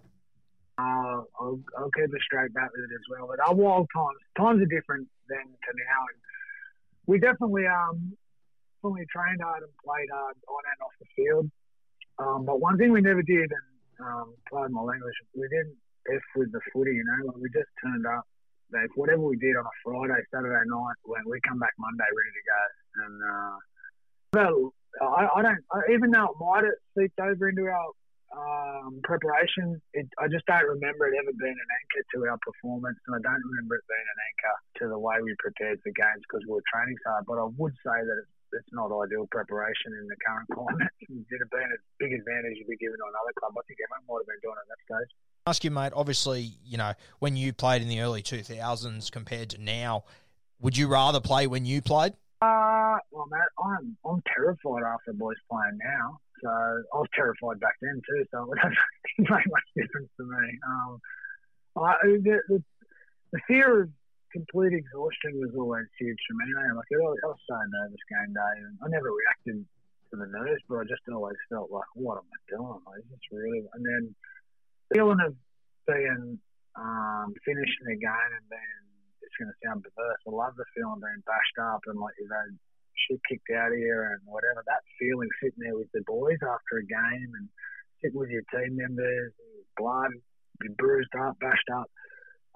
Uh, I'll, I'll keep a straight bat with it as well. But our wild times, times are different than to now. And we definitely um, fully trained hard and played hard on and off the field. Um, but one thing we never did, and um, pardon my language, we didn't F with the footy, you know. Like we just turned up. Like whatever we did on a Friday, Saturday night, when we come back Monday ready to go. And uh, I, I don't. Even though it might have seeped over into our um, preparation, it, I just don't remember it ever being an anchor to our performance, and I don't remember it being an anchor to the way we prepared for games because we were training hard. But I would say that it's, it's not ideal preparation in the current climate. It would have been a big advantage you'd be given on another club. I think everyone might have been doing it at that stage. Ask you, mate. Obviously, you know when you played in the early 2000s compared to now, would you rather play when you played? Uh, well, Matt, I'm I'm terrified after boys playing now. So I was terrified back then too. So it doesn't make much difference to me. Um, I, the, the, the fear of complete exhaustion was always huge for me. Know? Like I was, I was so nervous game day, and I never reacted to the nerves, but I just always felt like, what am I doing? Like, this really? And then feeling of being um, finishing the game and then it's going to sound perverse. I love the feeling being bashed up and like you've had shit kicked out of you and whatever. That feeling sitting there with the boys after a game and sitting with your team members, blood, be bruised up, bashed up.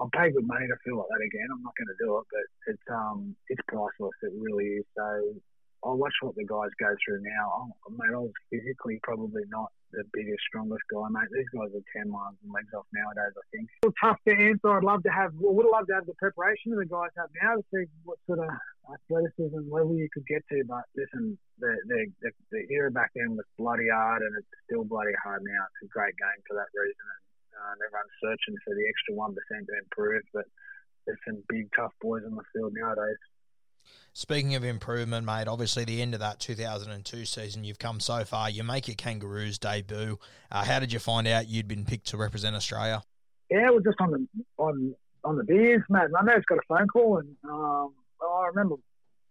I'll pay good money to feel like that again. I'm not going to do it, but it's um it's priceless. It really is. So I watch what the guys go through now. Oh, mate, I was physically probably not the biggest, strongest guy, mate. These guys are 10 miles and legs off nowadays, I think. It's tough to answer. I'd love to have, well, would have loved to have the preparation that the guys have now to see what sort of athleticism level you could get to. But listen, the, the, the, the era back then was bloody hard and it's still bloody hard now. It's a great game for that reason. And uh, everyone's searching for the extra 1% to improve. But there's some big, tough boys on the field nowadays. Speaking of improvement, mate, obviously the end of that 2002 season, you've come so far. You make your Kangaroos debut. Uh, how did you find out you'd been picked to represent Australia? Yeah, was just on the on on the beers, Matt Monday's got a phone call, and um, I remember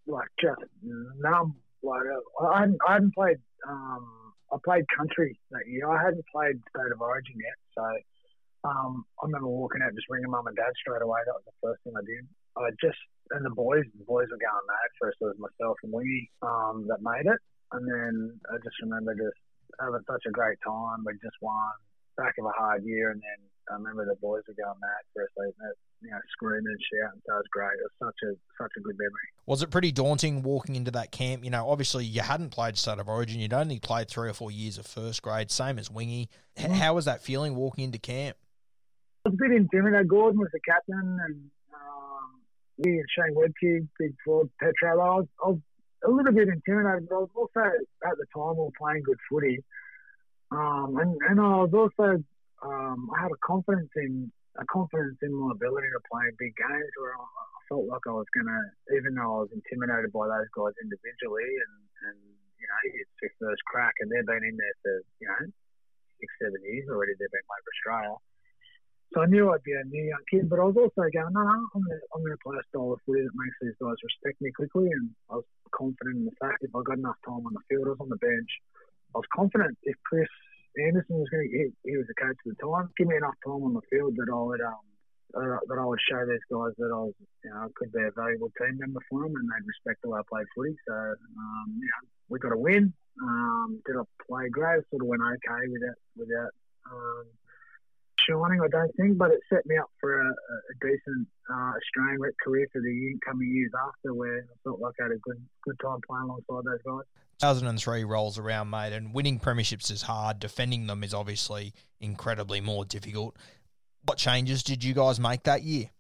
like just numb. Like uh, I hadn't, I hadn't played. Um, I played country that year. I hadn't played state of origin yet, so um, I remember walking out, just ringing mum and dad straight away. That was the first thing I did. I just and the boys, the boys were going mad. First, it was myself and Wingy um, that made it, and then I just remember just having such a great time. We just won, back of a hard year, and then I remember the boys were going mad for us, you know, screaming and shouting. So it was great. It was such a such a good memory. Was it pretty daunting walking into that camp? You know, obviously you hadn't played State of Origin. You'd only played three or four years of first grade, same as Wingy. Mm-hmm. How was that feeling walking into camp? It was a bit intimidating. Gorden was the captain, and um, me and Shane Webcke, big forward, Petro. I was, I was a little bit intimidated, but I was also at the time were playing good footy, um, and and I was also um, I had a confidence in a confidence in my ability to play big games where I, I felt like I was gonna, even though I was intimidated by those guys individually, and and you know it's their first crack, and they've been in there for you know six seven years already. They've been playing for Australia. So I knew I'd be a new young kid, but I was also going, no, no, I'm going to, I'm going to play a style of footy that makes these guys respect me quickly. And I was confident in the fact if I got enough time on the field, I was on the bench. I was confident if Chris Anderson was going to, he, he was the coach at the time, give me enough time on the field that I would, um, uh, that I would show these guys that I was, you know, could be a valuable team member for them and they'd respect the way I played footy. So, um, you know, we got a win. Um, did I play great? Sort of went okay without, without, um, shining, I don't think, but it set me up for a, a decent uh, Australian rep career for the coming years after, where I felt like I had a good good time playing alongside those guys. 2003 rolls around, mate, and winning premierships is hard. Defending them is obviously incredibly more difficult. What changes did you guys make that year?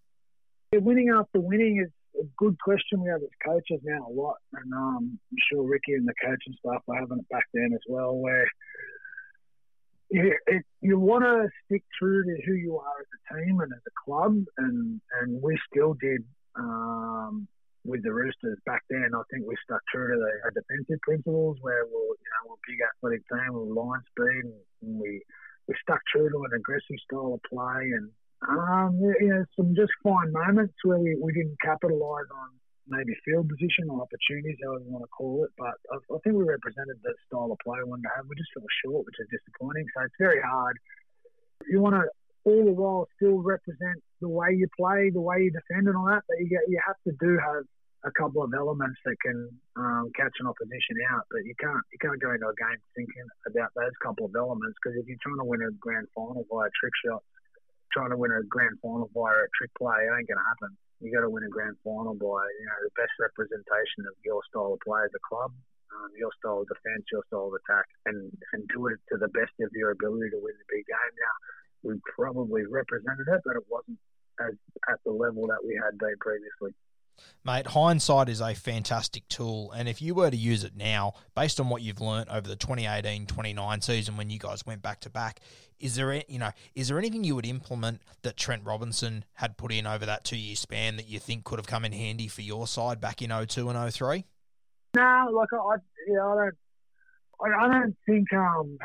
Yeah, winning after winning is a good question we have as coaches now a lot, and um, I'm sure Ricky and the coaching staff were having it back then as well, where you, it, you want to stick true to who you are as a team and as a club, and and we still did um, with the Roosters back then. I think we stuck true to the, our defensive principles, where we're you know we're a big athletic team with line speed, and, and we we stuck true to an aggressive style of play, and um, you know some just fine moments where we, we didn't capitalise on maybe field position or opportunities, however you want to call it. But I, I think we represented the style of play we wanted to have. We just fell short, which is disappointing. So it's very hard. You want to all the while still represent the way you play, the way you defend, and all that. But you get you have to do have a couple of elements that can um, catch an opposition out. But you can't you can't go into a game thinking about those couple of elements because if you're trying to win a grand final via trick shots, trying to win a grand final via a trick play, it ain't going to happen you got to win a grand final by you know the best representation of your style of play as a club, um, your style of defence, your style of attack, and and do it to the best of your ability to win the big game. Now we probably represented it, but it wasn't as at the level that we had been previously. Mate, hindsight is a fantastic tool. And if you were to use it now, based on what you've learnt over the 2018 29 season when you guys went back to back, is there, you know, is there anything you would implement that Trent Robinson had put in over that two year span that you think could have come in handy for your side back in 02 and 03? No, like I, yeah, I don't, I, I don't think, um,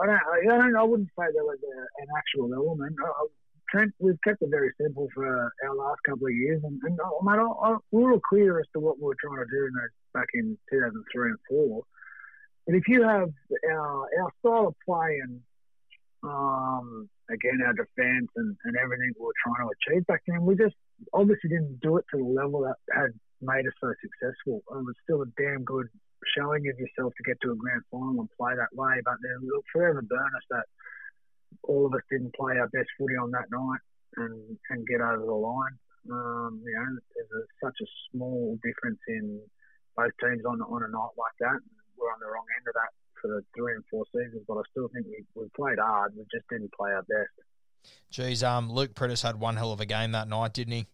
I don't, I don't, I wouldn't say there was a, an actual element. I, Trent, we've kept it very simple for our last couple of years, and, and oh, mate, I, I, we were clear as to what we were trying to do in those, back in 2003 and four. And if you have our, our style of play and um, again our defence and, and everything we were trying to achieve back then, we just obviously didn't do it to the level that had made us so successful. It was still a damn good showing of yourself to get to a grand final and play that way, but then it'll forever burn us that all of us didn't play our best footy on that night and, and get over the line. Um, you know, there's a, such a small difference in both teams on on a night like that. We're on the wrong end of that for the three and four seasons, but I still think we, we played hard. We just didn't play our best. Geez, um, Luke Priddis had one hell of a game that night, didn't he?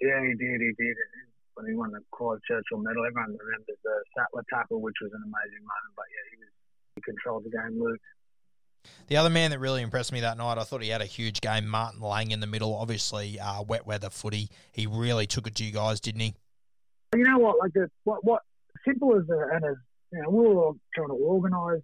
Yeah, he did. He did. When he won the Clive Churchill medal, everyone remembers the Sattler tackle, which was an amazing moment. But yeah, he was he controlled the game, Luke. The other man that really impressed me that night, I thought he had a huge game. Martin Lang in the middle, obviously uh, wet weather footy. He really took it to you guys, didn't he? You know what? Like the, what what simple as a, and as you know, we were all trying to organise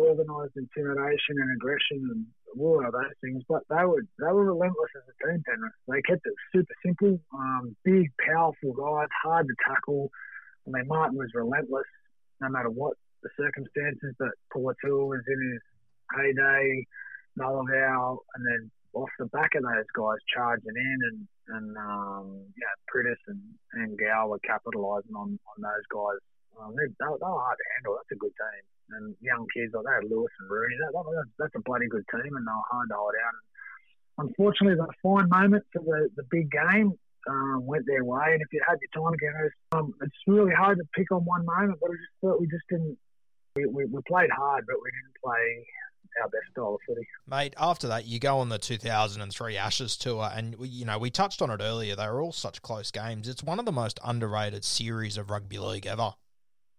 organised intimidation and aggression and all of those things, but they were they were relentless as a team. Penrith. They kept it super simple. Um, big, powerful guys, hard to tackle. I mean, Martin was relentless no matter what the circumstances. But Portil was in his heyday, Malavau, and then off the back of those guys charging in and and um, yeah, Priddis and, and Gow were capitalising on, on those guys. Um, they, they, they were hard to handle. That's a good team. And young kids like that, Lewis and Rooney, that, that, that's a bloody good team, and they were hard to hold out. And unfortunately, that fine moment for the, the big game um, went their way. And if you had your time again, um, it's really hard to pick on one moment, but I just thought we just didn't. We, we, we played hard, but we didn't play our best style of footy. Mate, after that, you go on the 2003 Ashes tour, and we, you know we touched on it earlier. They were all such close games. It's one of the most underrated series of rugby league ever.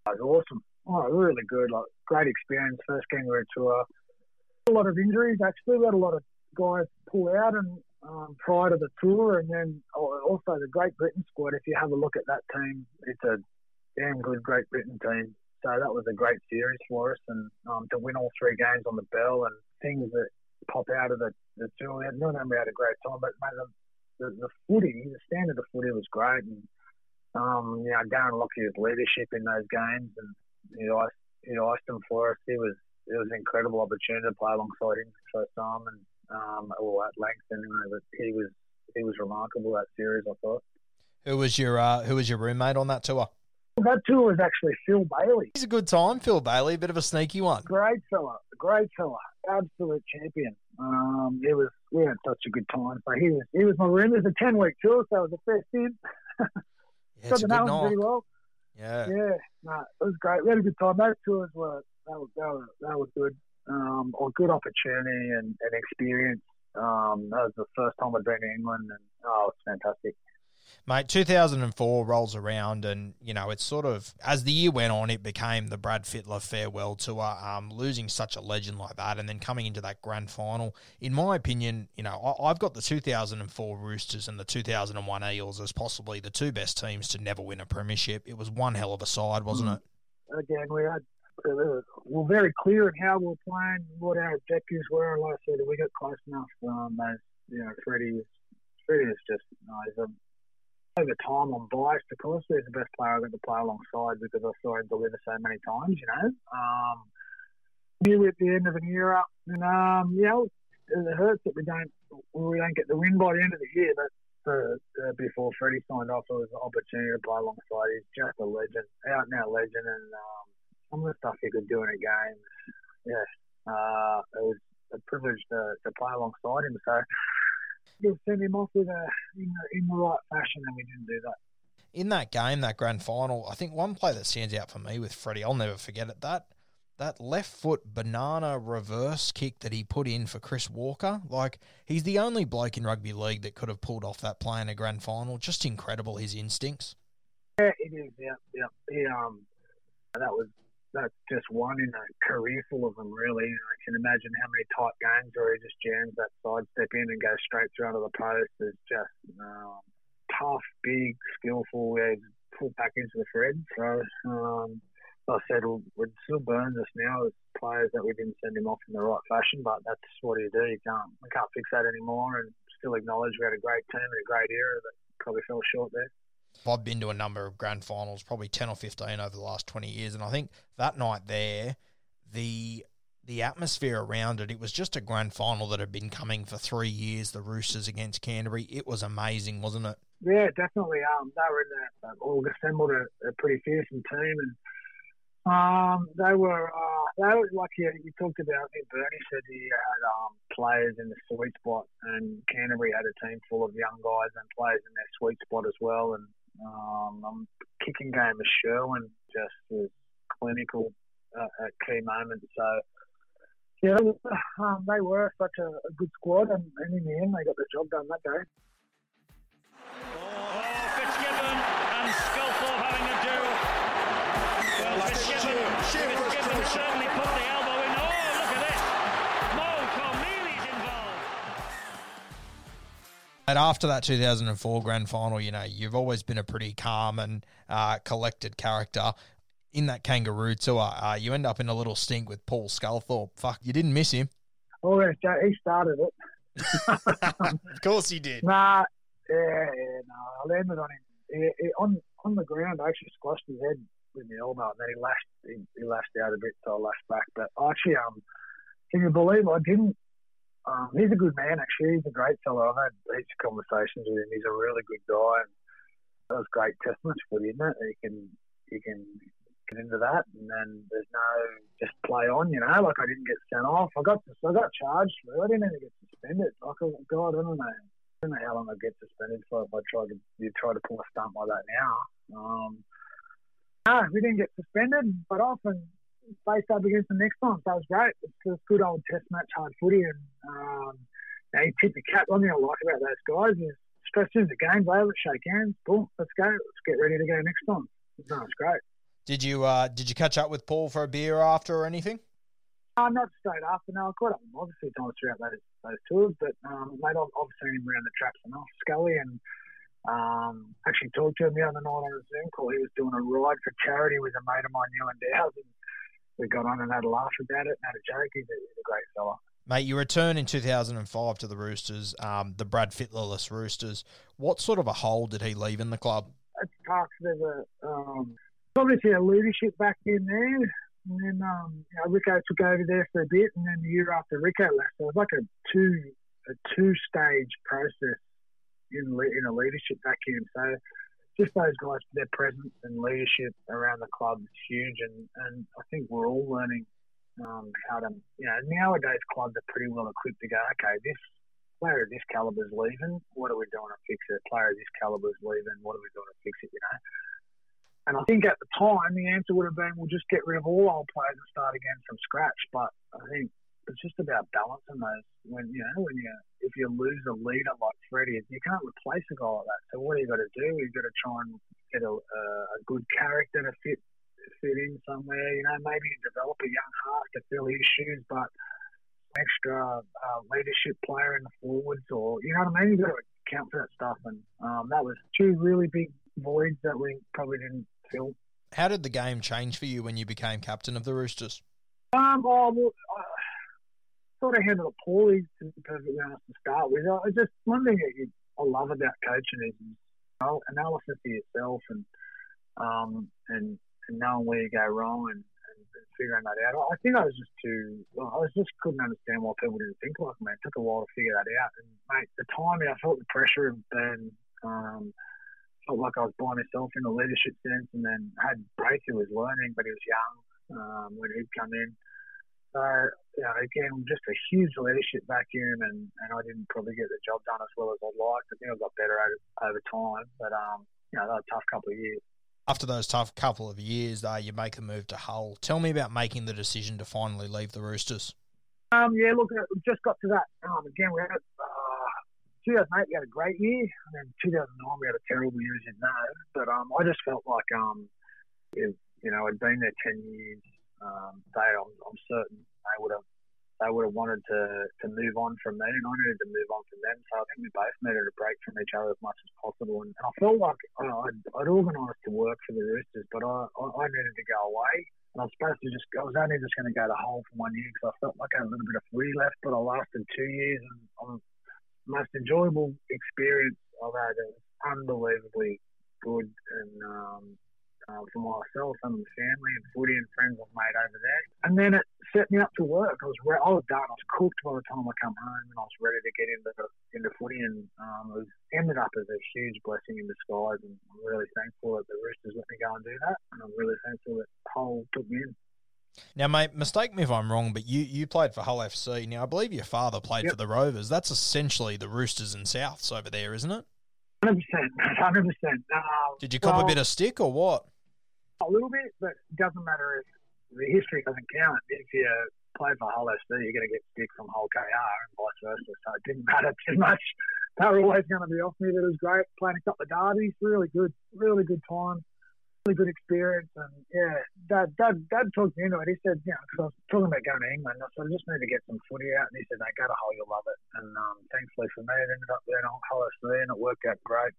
It was awesome. Oh, really good. Like great experience. First kangaroo tour. A lot of injuries. Actually, we had a lot of guys pull out and um, prior to the tour, and then oh, also the Great Britain squad. If you have a look at that team, it's a damn good Great Britain team. So that was a great series for us, and um, to win all three games on the bell and things that pop out of the, the tour. Not only we had a great time, but mate, the, the, the footy, the standard of footy was great, and um, you know, Darren Lockyer's leadership in those games, and you know, he iced them for us. It was it was an incredible opportunity to play alongside him for the first time, and um, well, at length anyway. But he was he was remarkable that series. I thought. Who was your uh, Who was your roommate on that tour? That tour was actually Phil Bailey. He's a good time, Phil Bailey, a bit of a sneaky one. Great fella, great fella, absolute champion. Um, it was we had such a good time. So he was he was my room. It was a ten week tour, so it was a first in. yeah, it's a good night. Well. Yeah, yeah, nah, it was great. We had a good time. Those tours were that was that was, that was good. Um, a good opportunity and, and experience. Um, that was the first time I'd been to England, and oh, it's fantastic. Mate, 2004 rolls around, and you know it's sort of as the year went on, it became the Brad Fittler farewell tour. Um, losing such a legend like that, and then coming into that grand final. In my opinion, you know, I, have got the 2004 Roosters and the 2001 Eels as possibly the two best teams to never win a premiership. It was one hell of a side, wasn't it? Again, we had uh, we're very clear in how we're playing, what our objectives were. Like I said, we got close enough. Um, as you know, Freddie, Freddie is just you know, he's a over time, I'm biased, because. He's the best player I got to play alongside because I saw him deliver so many times, you know. Um, we're at the end of an era, and um, know, it hurts that we don't we don't get the win by the end of the year. But uh, before Freddie signed off, it was an opportunity to play alongside. He's just a legend, out and out legend, and um, some of the stuff he could do in a game, yeah, uh, it was a privilege to, to play alongside him. So just send him off with a, in, the, in the right fashion, and we didn't do that. In that game, that grand final, I think one play that stands out for me with Freddie, I'll never forget it. That that left foot banana reverse kick that he put in for Chris Walker, like he's the only bloke in rugby league that could have pulled off that play in a grand final. Just incredible his instincts. Yeah, it is. Yeah, yeah. He, um, that was that's just one in a career full of them, really. I can imagine how many tight games where he just jams that side step in and goes straight through under the post. It's just um, tough, big, skillful. Yeah, pull back into the thread. So, um, like I said, it still burns us now as players that we didn't send him off in the right fashion, but that's what you do. You we can't fix that anymore and still acknowledge we had a great team and a great era that probably fell short there. I've been to a number of grand finals, probably 10 or 15 over the last 20 years. And I think that night there, the the atmosphere around it, it was just a grand final that had been coming for three years, the Roosters against Canterbury. It was amazing, wasn't it? Yeah, definitely. Um, they were in there, all assembled a, a pretty fearsome team. And um, they were, uh, they were like you, you talked about. I think Bernie said he had um, players in the sweet spot, and Canterbury had a team full of young guys and players in their sweet spot as well. And um, um, kicking game of Sherwin just was clinical uh, at key moments. So, yeah, um, they were such a, a good squad, and, and, in the end, they got the job done that day. Oh, Fitzgibbon and Sculthorpe having a duel. Well, Fitzgibbon, Fitzgibbon certainly And after that 2004 grand final, you know, you've always been a pretty calm and uh, collected character. In that kangaroo tour, uh, you end up in a little stink with Paul Sculthorpe. Fuck, you didn't miss him. Oh, yeah, he started it. of course he did. Nah, yeah, yeah, no, I landed on him. On on the ground, I actually squashed his head with my elbow, and then he lashed he, he lashed out a bit, so I lashed back. But actually, um, can you believe I didn't um, he's a good man, actually. He's a great fellow. I've had heaps of conversations with him. He's a really good guy. And that was great testament for him, isn't it? You can, you can get into that, and then there's no just play on, you know. Like I didn't get sent off. I got, I got charged for it. I didn't even get suspended. Like, oh, God, I don't know. I don't know how long I get suspended for if I try to, you try to pull a stunt like that now. Um, no, we didn't get suspended, but often faced up against the next one. So it was great. It's a good old test match, hard footy, and um, you, know, you tip your cap. One thing I like about those guys is stress in the game's over, shake hands, boom, let's go, let's get ready to go next time. No, it's great. Did you uh, did you catch up with Paul for a beer after or anything? Uh, not straight after. No, I caught up obviously times throughout those those tours, but um, mate, I've, I've seen him around the traps enough, Scully, and um, actually talked to him the other night on a Zoom call. He was doing a ride for charity with a mate of mine, Ewan and we got on and had a laugh about it and had a joke. He's a, he's a great fella. Mate, you return in 2005 to the Roosters, um, the Brad Fittlerless Roosters. What sort of a hole did he leave in the club? It's tough. There's a um, obviously a leadership back in there, and then um, you know, Rico took over there for a bit, and then the year after Rico left, so it was like a two a two stage process in in a leadership vacuum. So just those guys, their presence and leadership around the club is huge, and, and I think we're all learning um, how to, you know, nowadays clubs are pretty well equipped to go, okay, this player of this caliber is leaving, what are we doing to fix it? Player of this caliber is leaving, what are we doing to fix it, you know? And I think at the time the answer would have been, we'll just get rid of all old players and start again from scratch. But I think it's just about balancing those. When you know, when you if you lose a leader like Freddie, you can't replace a guy like that. So what do you got to do? You've got to try and get a, a, good character to fit fit in somewhere. You know, maybe develop a young half to fill his shoes, but extra uh, leadership player in the forwards, or you know what I mean. You got to account for that stuff, and um, that was two really big voids that we probably didn't fill. How did the game change for you when you became captain of the Roosters? Um, oh, well, I sort of handled it poorly, to be perfectly honest, to start with. I just one thing that you, I love about coaching is analysis of yourself and um, and and knowing where you go wrong and, and, and figuring that out. I think I was just too. I was just couldn't understand why people didn't think like me. It took a while to figure that out. And mate, the timing, I felt the pressure of being. Um, felt like I was by myself in a leadership sense, and then had who was learning, but he was young um, when he'd come in. So, you know, again, just a huge leadership vacuum, and, and I didn't probably get the job done as well as I'd liked. I think I got better over, over time, but, um, you know, that was a tough couple of years. After those tough couple of years, though, you make the move to Hull. Tell me about making the decision to finally leave the Roosters. Um, yeah, look, we just got to that. Um, again, we had uh, 2008, we had a great year, and then 2009 we had a terrible year, as you know. But um, I just felt like um, if, you know, I'd been there 10 years. Um, they, I'm, I'm certain they would have they would have wanted to, to move on from me, and I needed to move on from them. So I think we both needed a break from each other as much as possible. And I felt like I'd, I'd organised to work for the Roosters, but I, I, needed to go away. And I was supposed to just, I was only just going to go to Hull for one year because I felt like I had a little bit of footy left, but I lasted two years. And the most enjoyable experience I've had. It was unbelievably good and um, uh, for myself and the family and footy and friends I've made over there. And then it set me up to work. I was re- I was done. I was cooked by the time I come home, and I was ready to get into into footy. And um, it was, ended up as a huge blessing in disguise. And I'm really thankful that the Roosters let me go and do that. And I'm really thankful that Hull took me in. Now, mate, mistake me if I'm wrong, but you, you played for Hull FC. Now, I believe your father played Yep. for the Rovers. That's essentially the Roosters and Souths over there, isn't it? Hundred percent, hundred percent. Um, Did you cop a bit of stick or what? A little bit, but doesn't matter if the history doesn't count. If you play for Hull FC, you're going to get stick from Hull KR and vice versa. So it didn't matter too much. They were always going to be off me. It was great playing a couple of derbies. Really good, really good time. Really good experience. And yeah, Dad, Dad, Dad talked me into it. He said, you know, because I was talking about going to England, I said, I just need to get some footy out. And he said, no, go to Hull, you'll love it. And um, thankfully for me, it ended up there in Hull FC and it worked out great.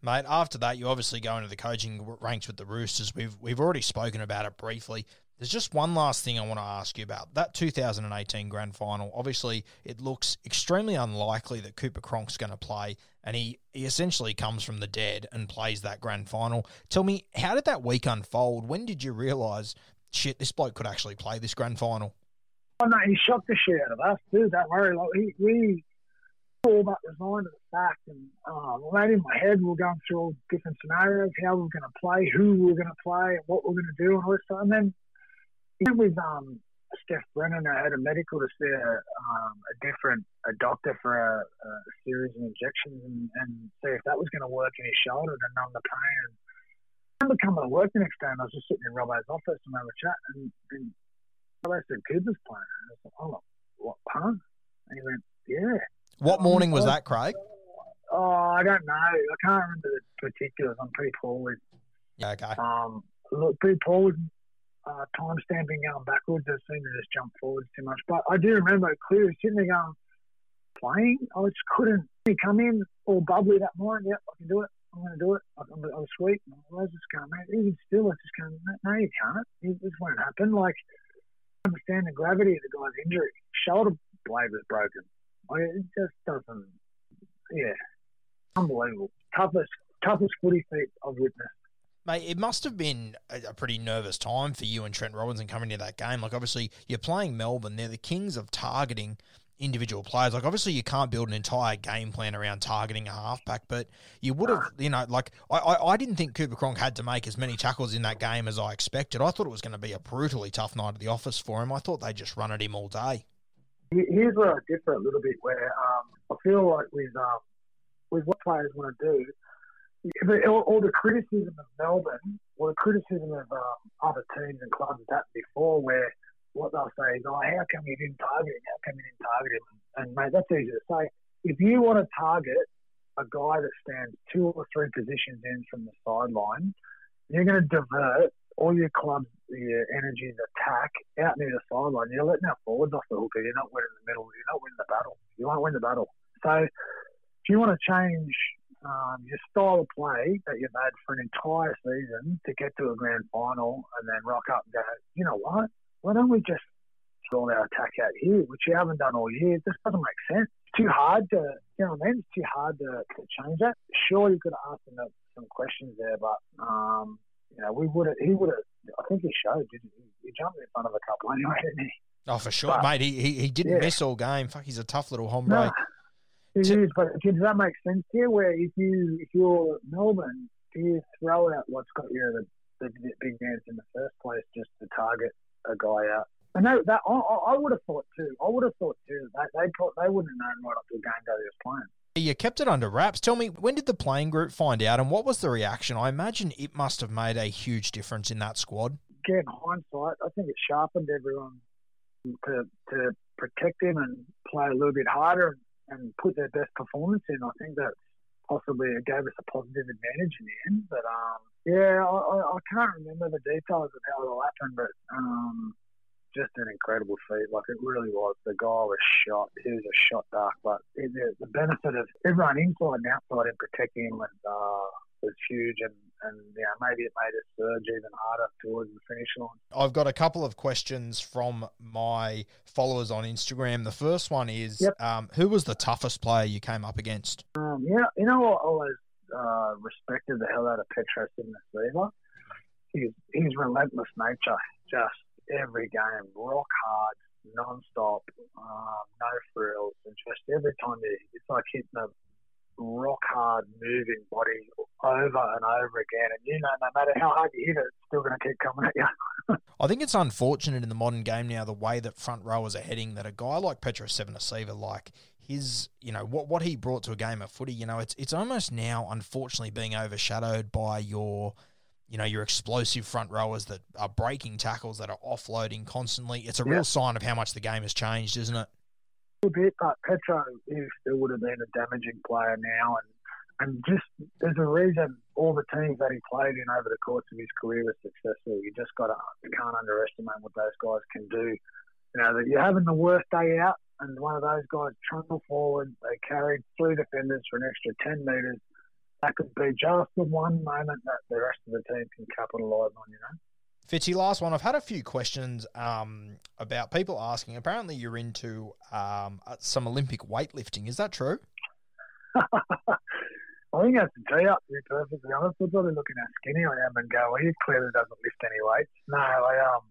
Mate, after that, you obviously go into the coaching ranks with the Roosters. We've we've already spoken about it briefly. There's just one last thing I want to ask you about. That 2018 grand final, obviously, it looks extremely unlikely that Cooper Cronk's going to play, and he, he essentially comes from the dead and plays that grand final. Tell me, how did that week unfold? When did you realise, shit, this bloke could actually play this grand final? Oh no, he shocked the shit out of us, dude. Don't worry. Like we all but resigned to the fact, and um, right in my head, we we're going through all different scenarios, how we we're going to play, who we we're going to play, and what we we're going to do, and all this stuff. And then even with um, Steph Brennan, I had a medical to see a, um, a different a doctor for a, a series of injections and, and see if that was going to work in his shoulder to numb the pain. And I remember coming to work the next day, and I was just sitting in Robbo's office and we were chatting, and, and Robbo said, Cooper's playing. And I was like, oh, what, huh? And he went, yeah. What morning was that, Craig? Oh, I don't know. I can't remember the particulars. I'm pretty poor with Yeah, okay. um, look, pretty poor with uh, time stamping going backwards. I seem to just jump forwards too much. But I do remember clearly sitting there going, playing. I just couldn't. He come in all bubbly that morning. Yep, I can do it. I'm going to do it. I, I was sweet. I was just going, mate. Even still, I was just going, no, you can't. This won't happen. Like, I understand the gravity of the guy's injury. Shoulder blade was broken. Like, it just doesn't. Yeah, unbelievable. Toughest, toughest footy feat I've witnessed. Mate, it must have been a, a pretty nervous time for you and Trent Robinson coming to that game. Like, obviously, you're playing Melbourne. They're the kings of targeting individual players. Like, obviously, you can't build an entire game plan around targeting a halfback, but you would have, you know, like, I, I, I didn't think Cooper Cronk had to make as many tackles in that game as I expected. I thought it was going to be a brutally tough night at the office for him. I thought they just run at him all day. Here's where I differ a little bit. Where um, I feel like with um, with what players want to do, all, all the criticism of Melbourne, or the criticism of um, other teams and clubs that before, where what they'll say is, "Oh, how come you didn't target him? How come you didn't target him?" And, and mate, that's easy to say. If you want to target a guy that stands two or three positions in from the sideline, you're going to divert all your club's your energy attack out near the sideline. You're letting our forwards off the hook, You're not winning the middle. You're not winning the battle. You won't win the battle. So if you want to change um, your style of play that you've had for an entire season to get to a grand final and then rock up and go, you know what? Why don't we just roll our attack out here, which you haven't done all year? This doesn't make sense. It's too hard to, you know what I mean? It's too hard to, to change that. Sure, you could ask him some questions there, but, um, you know, we would have, he would have, I think he showed, didn't he? He jumped in front of a couple anyway, didn't he? Oh, for sure, But- mate. He, he, he didn't Yeah. miss all game. Fuck, he's a tough little hombre. No, it To- is, but does that make sense here? Where if you if you're Melbourne, do you throw out what's got you the, the, the big dance in the first place just to target a guy out? And that, that I, I would have thought too. I would have thought too. They they they wouldn't have known right up to the game day he was playing. You kept it under wraps. Tell me, when did the playing group find out, and what was the reaction? I imagine it must have made a huge difference in that squad. Again, hindsight, I think it sharpened everyone to to protect him and play a little bit harder and, put their best performance in. I think that possibly it gave us a positive advantage in the end. But um, yeah, I, I, I can't remember the details of how it all happened, but um, just an incredible feat. Like it really was. The guy was shot. He was a shot dark, but it, the, the benefit of everyone inside and outside in protecting him was, uh, was huge. And, and yeah, maybe it made us surge even harder towards the finish line. I've got a couple of questions from my followers on Instagram. The first one is, Yep. um, who was the toughest player you came up against? Um, yeah, you know, I always uh, respected the hell out of Petro Civoniceva. His his relentless nature, just every game, rock hard, non-stop, um, no frills, and just every time you, it's like hitting a rock hard moving body over and over again. And you know, no matter how hard you hit it, it's still going to keep coming at you. I think it's unfortunate in the modern game now the way that front rowers are heading. That a guy like Petro Civoniceva, like his, you know, what what he brought to a game of footy, you know, it's it's almost now unfortunately being overshadowed by your, you know, your explosive front rowers that are breaking tackles, that are offloading constantly. It's a real sign of how much the game has changed, isn't it? little bit, but Petro he still would have been a damaging player now, and and just there's a reason all the teams that he played in over the course of his career were successful. You just got to you can't underestimate what those guys can do. You know that you're having the worst day out, and one of those guys trundle forward. They carried three defenders for an extra ten metres. That could be just the one moment that the rest of the team can capitalise on. You know. Fitzy, last one. I've had a few questions um, about people asking. Apparently, you're into um, uh, some Olympic weightlifting. Is that true? I think that's a G up to be perfectly honest. I'm probably looking how skinny I am and go, well, he clearly doesn't lift any weights. No, I um,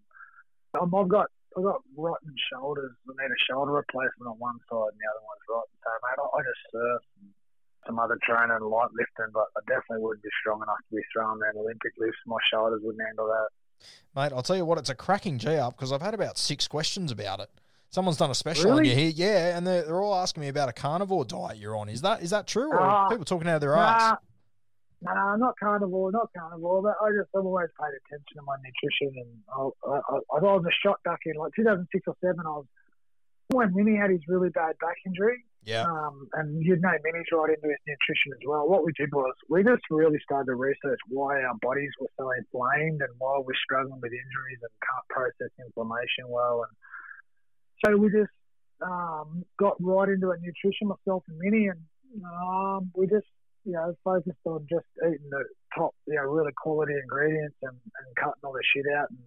um I've got I've got rotten shoulders. I need a shoulder replacement on one side and the other one's rotten. So mate, I, I just surf some other training and light lifting, but I definitely wouldn't be strong enough to be throwing around Olympic lifts. My shoulders wouldn't handle that. Mate, I'll tell you what, it's a cracking G up because I've had about six questions about it. Someone's done a special on you here, yeah, and they're, they're all asking me about a carnivore diet you're on. Is that is that true, or are people talking out of their Nah, ass? No, nah, not carnivore, not carnivore. But I just I've always paid attention to my nutrition, and I, I, I, I was a shot back in like 2006 or seven. I was when Minnie had his really bad back injury, Yeah, um, and you'd know Minnie's right into his nutrition as well. What we did was we just really started to research why our bodies were so inflamed and why we're struggling with injuries and can't process inflammation well. And so we just um, got right into it nutrition, myself and Minnie, and um, we just you know focused on just eating the top, you know, really quality ingredients and, and cutting all the shit out and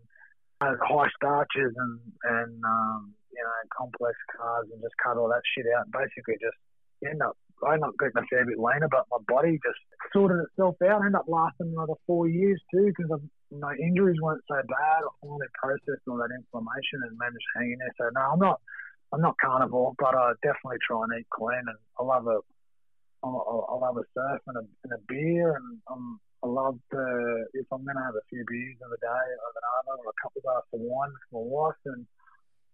uh, high starches and and um, you know complex carbs and just cut all that shit out and basically just end up I end up getting a fair bit leaner, but my body just sorted itself out. I ended up lasting another four years too because my injuries weren't so bad. I finally processed all that inflammation and managed to hang in there. So no, I'm not I'm not carnivore, but I definitely try and eat clean. And I love a I I love a surf and a, and a beer, and um, I love to if I'm to have a few beers in the day, an over or a couple of glasses of wine with my wife, and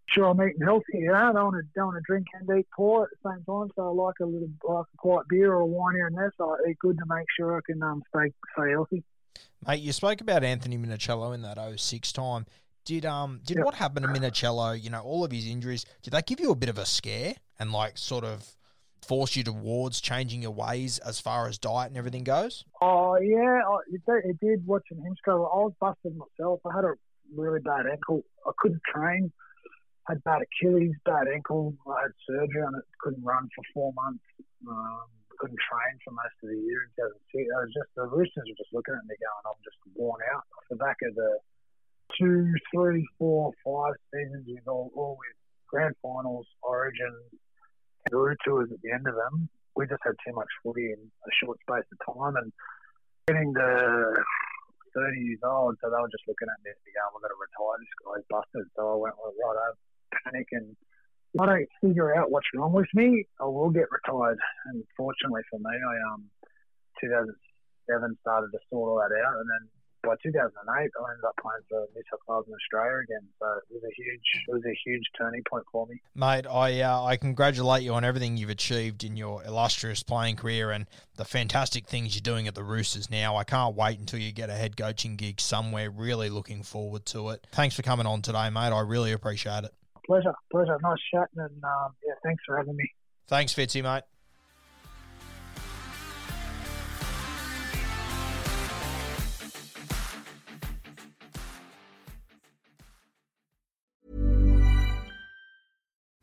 sure I'm eating healthy. You know, I don't want to don't want to drink and eat poor at the same time. So I like a little like a quiet beer or a wine here and there. So I eat good to make sure I can um stay stay healthy. mate, you spoke about Anthony Minichiello in that 06 time. Did um did Yep. what happened to Minichiello? You know, all of his injuries. Did they give you a bit of a scare and like sort of force you towards changing your ways as far as diet and everything goes? Oh yeah, I- it, did- it did watching him struggle. I was busted myself. I had a really bad ankle. I couldn't train. Had bad Achilles, bad ankle. I had surgery on it. Couldn't run for four months. Um, couldn't train for most of the year in 2006. I was just the Roosters were just looking at me going, I'm just worn out off the back of the two, three, four, five seasons with all, all with grand finals, origins, kangaroo tours at the end of them. We just had too much footy in a short space of time, and getting to 30 years old, so they were just looking at me and going, "We're going to retire this guy's busted." So I went, right, I panic and if I don't figure out what's wrong with me, I will get retired. And fortunately for me, I um 2007 started to sort all that out, and then by 2008, I ended up playing for New South Wales and Australia again. So it was a huge, it was a huge turning point for me. Mate, I uh, I congratulate you on everything you've achieved in your illustrious playing career and the fantastic things you're doing at the Roosters now. I can't wait until you get a head coaching gig somewhere. Really looking forward to it. Thanks for coming on today, mate. I really appreciate it. Pleasure, pleasure, nice chatting, and um, yeah, thanks for having me. Thanks, Fitzy, mate.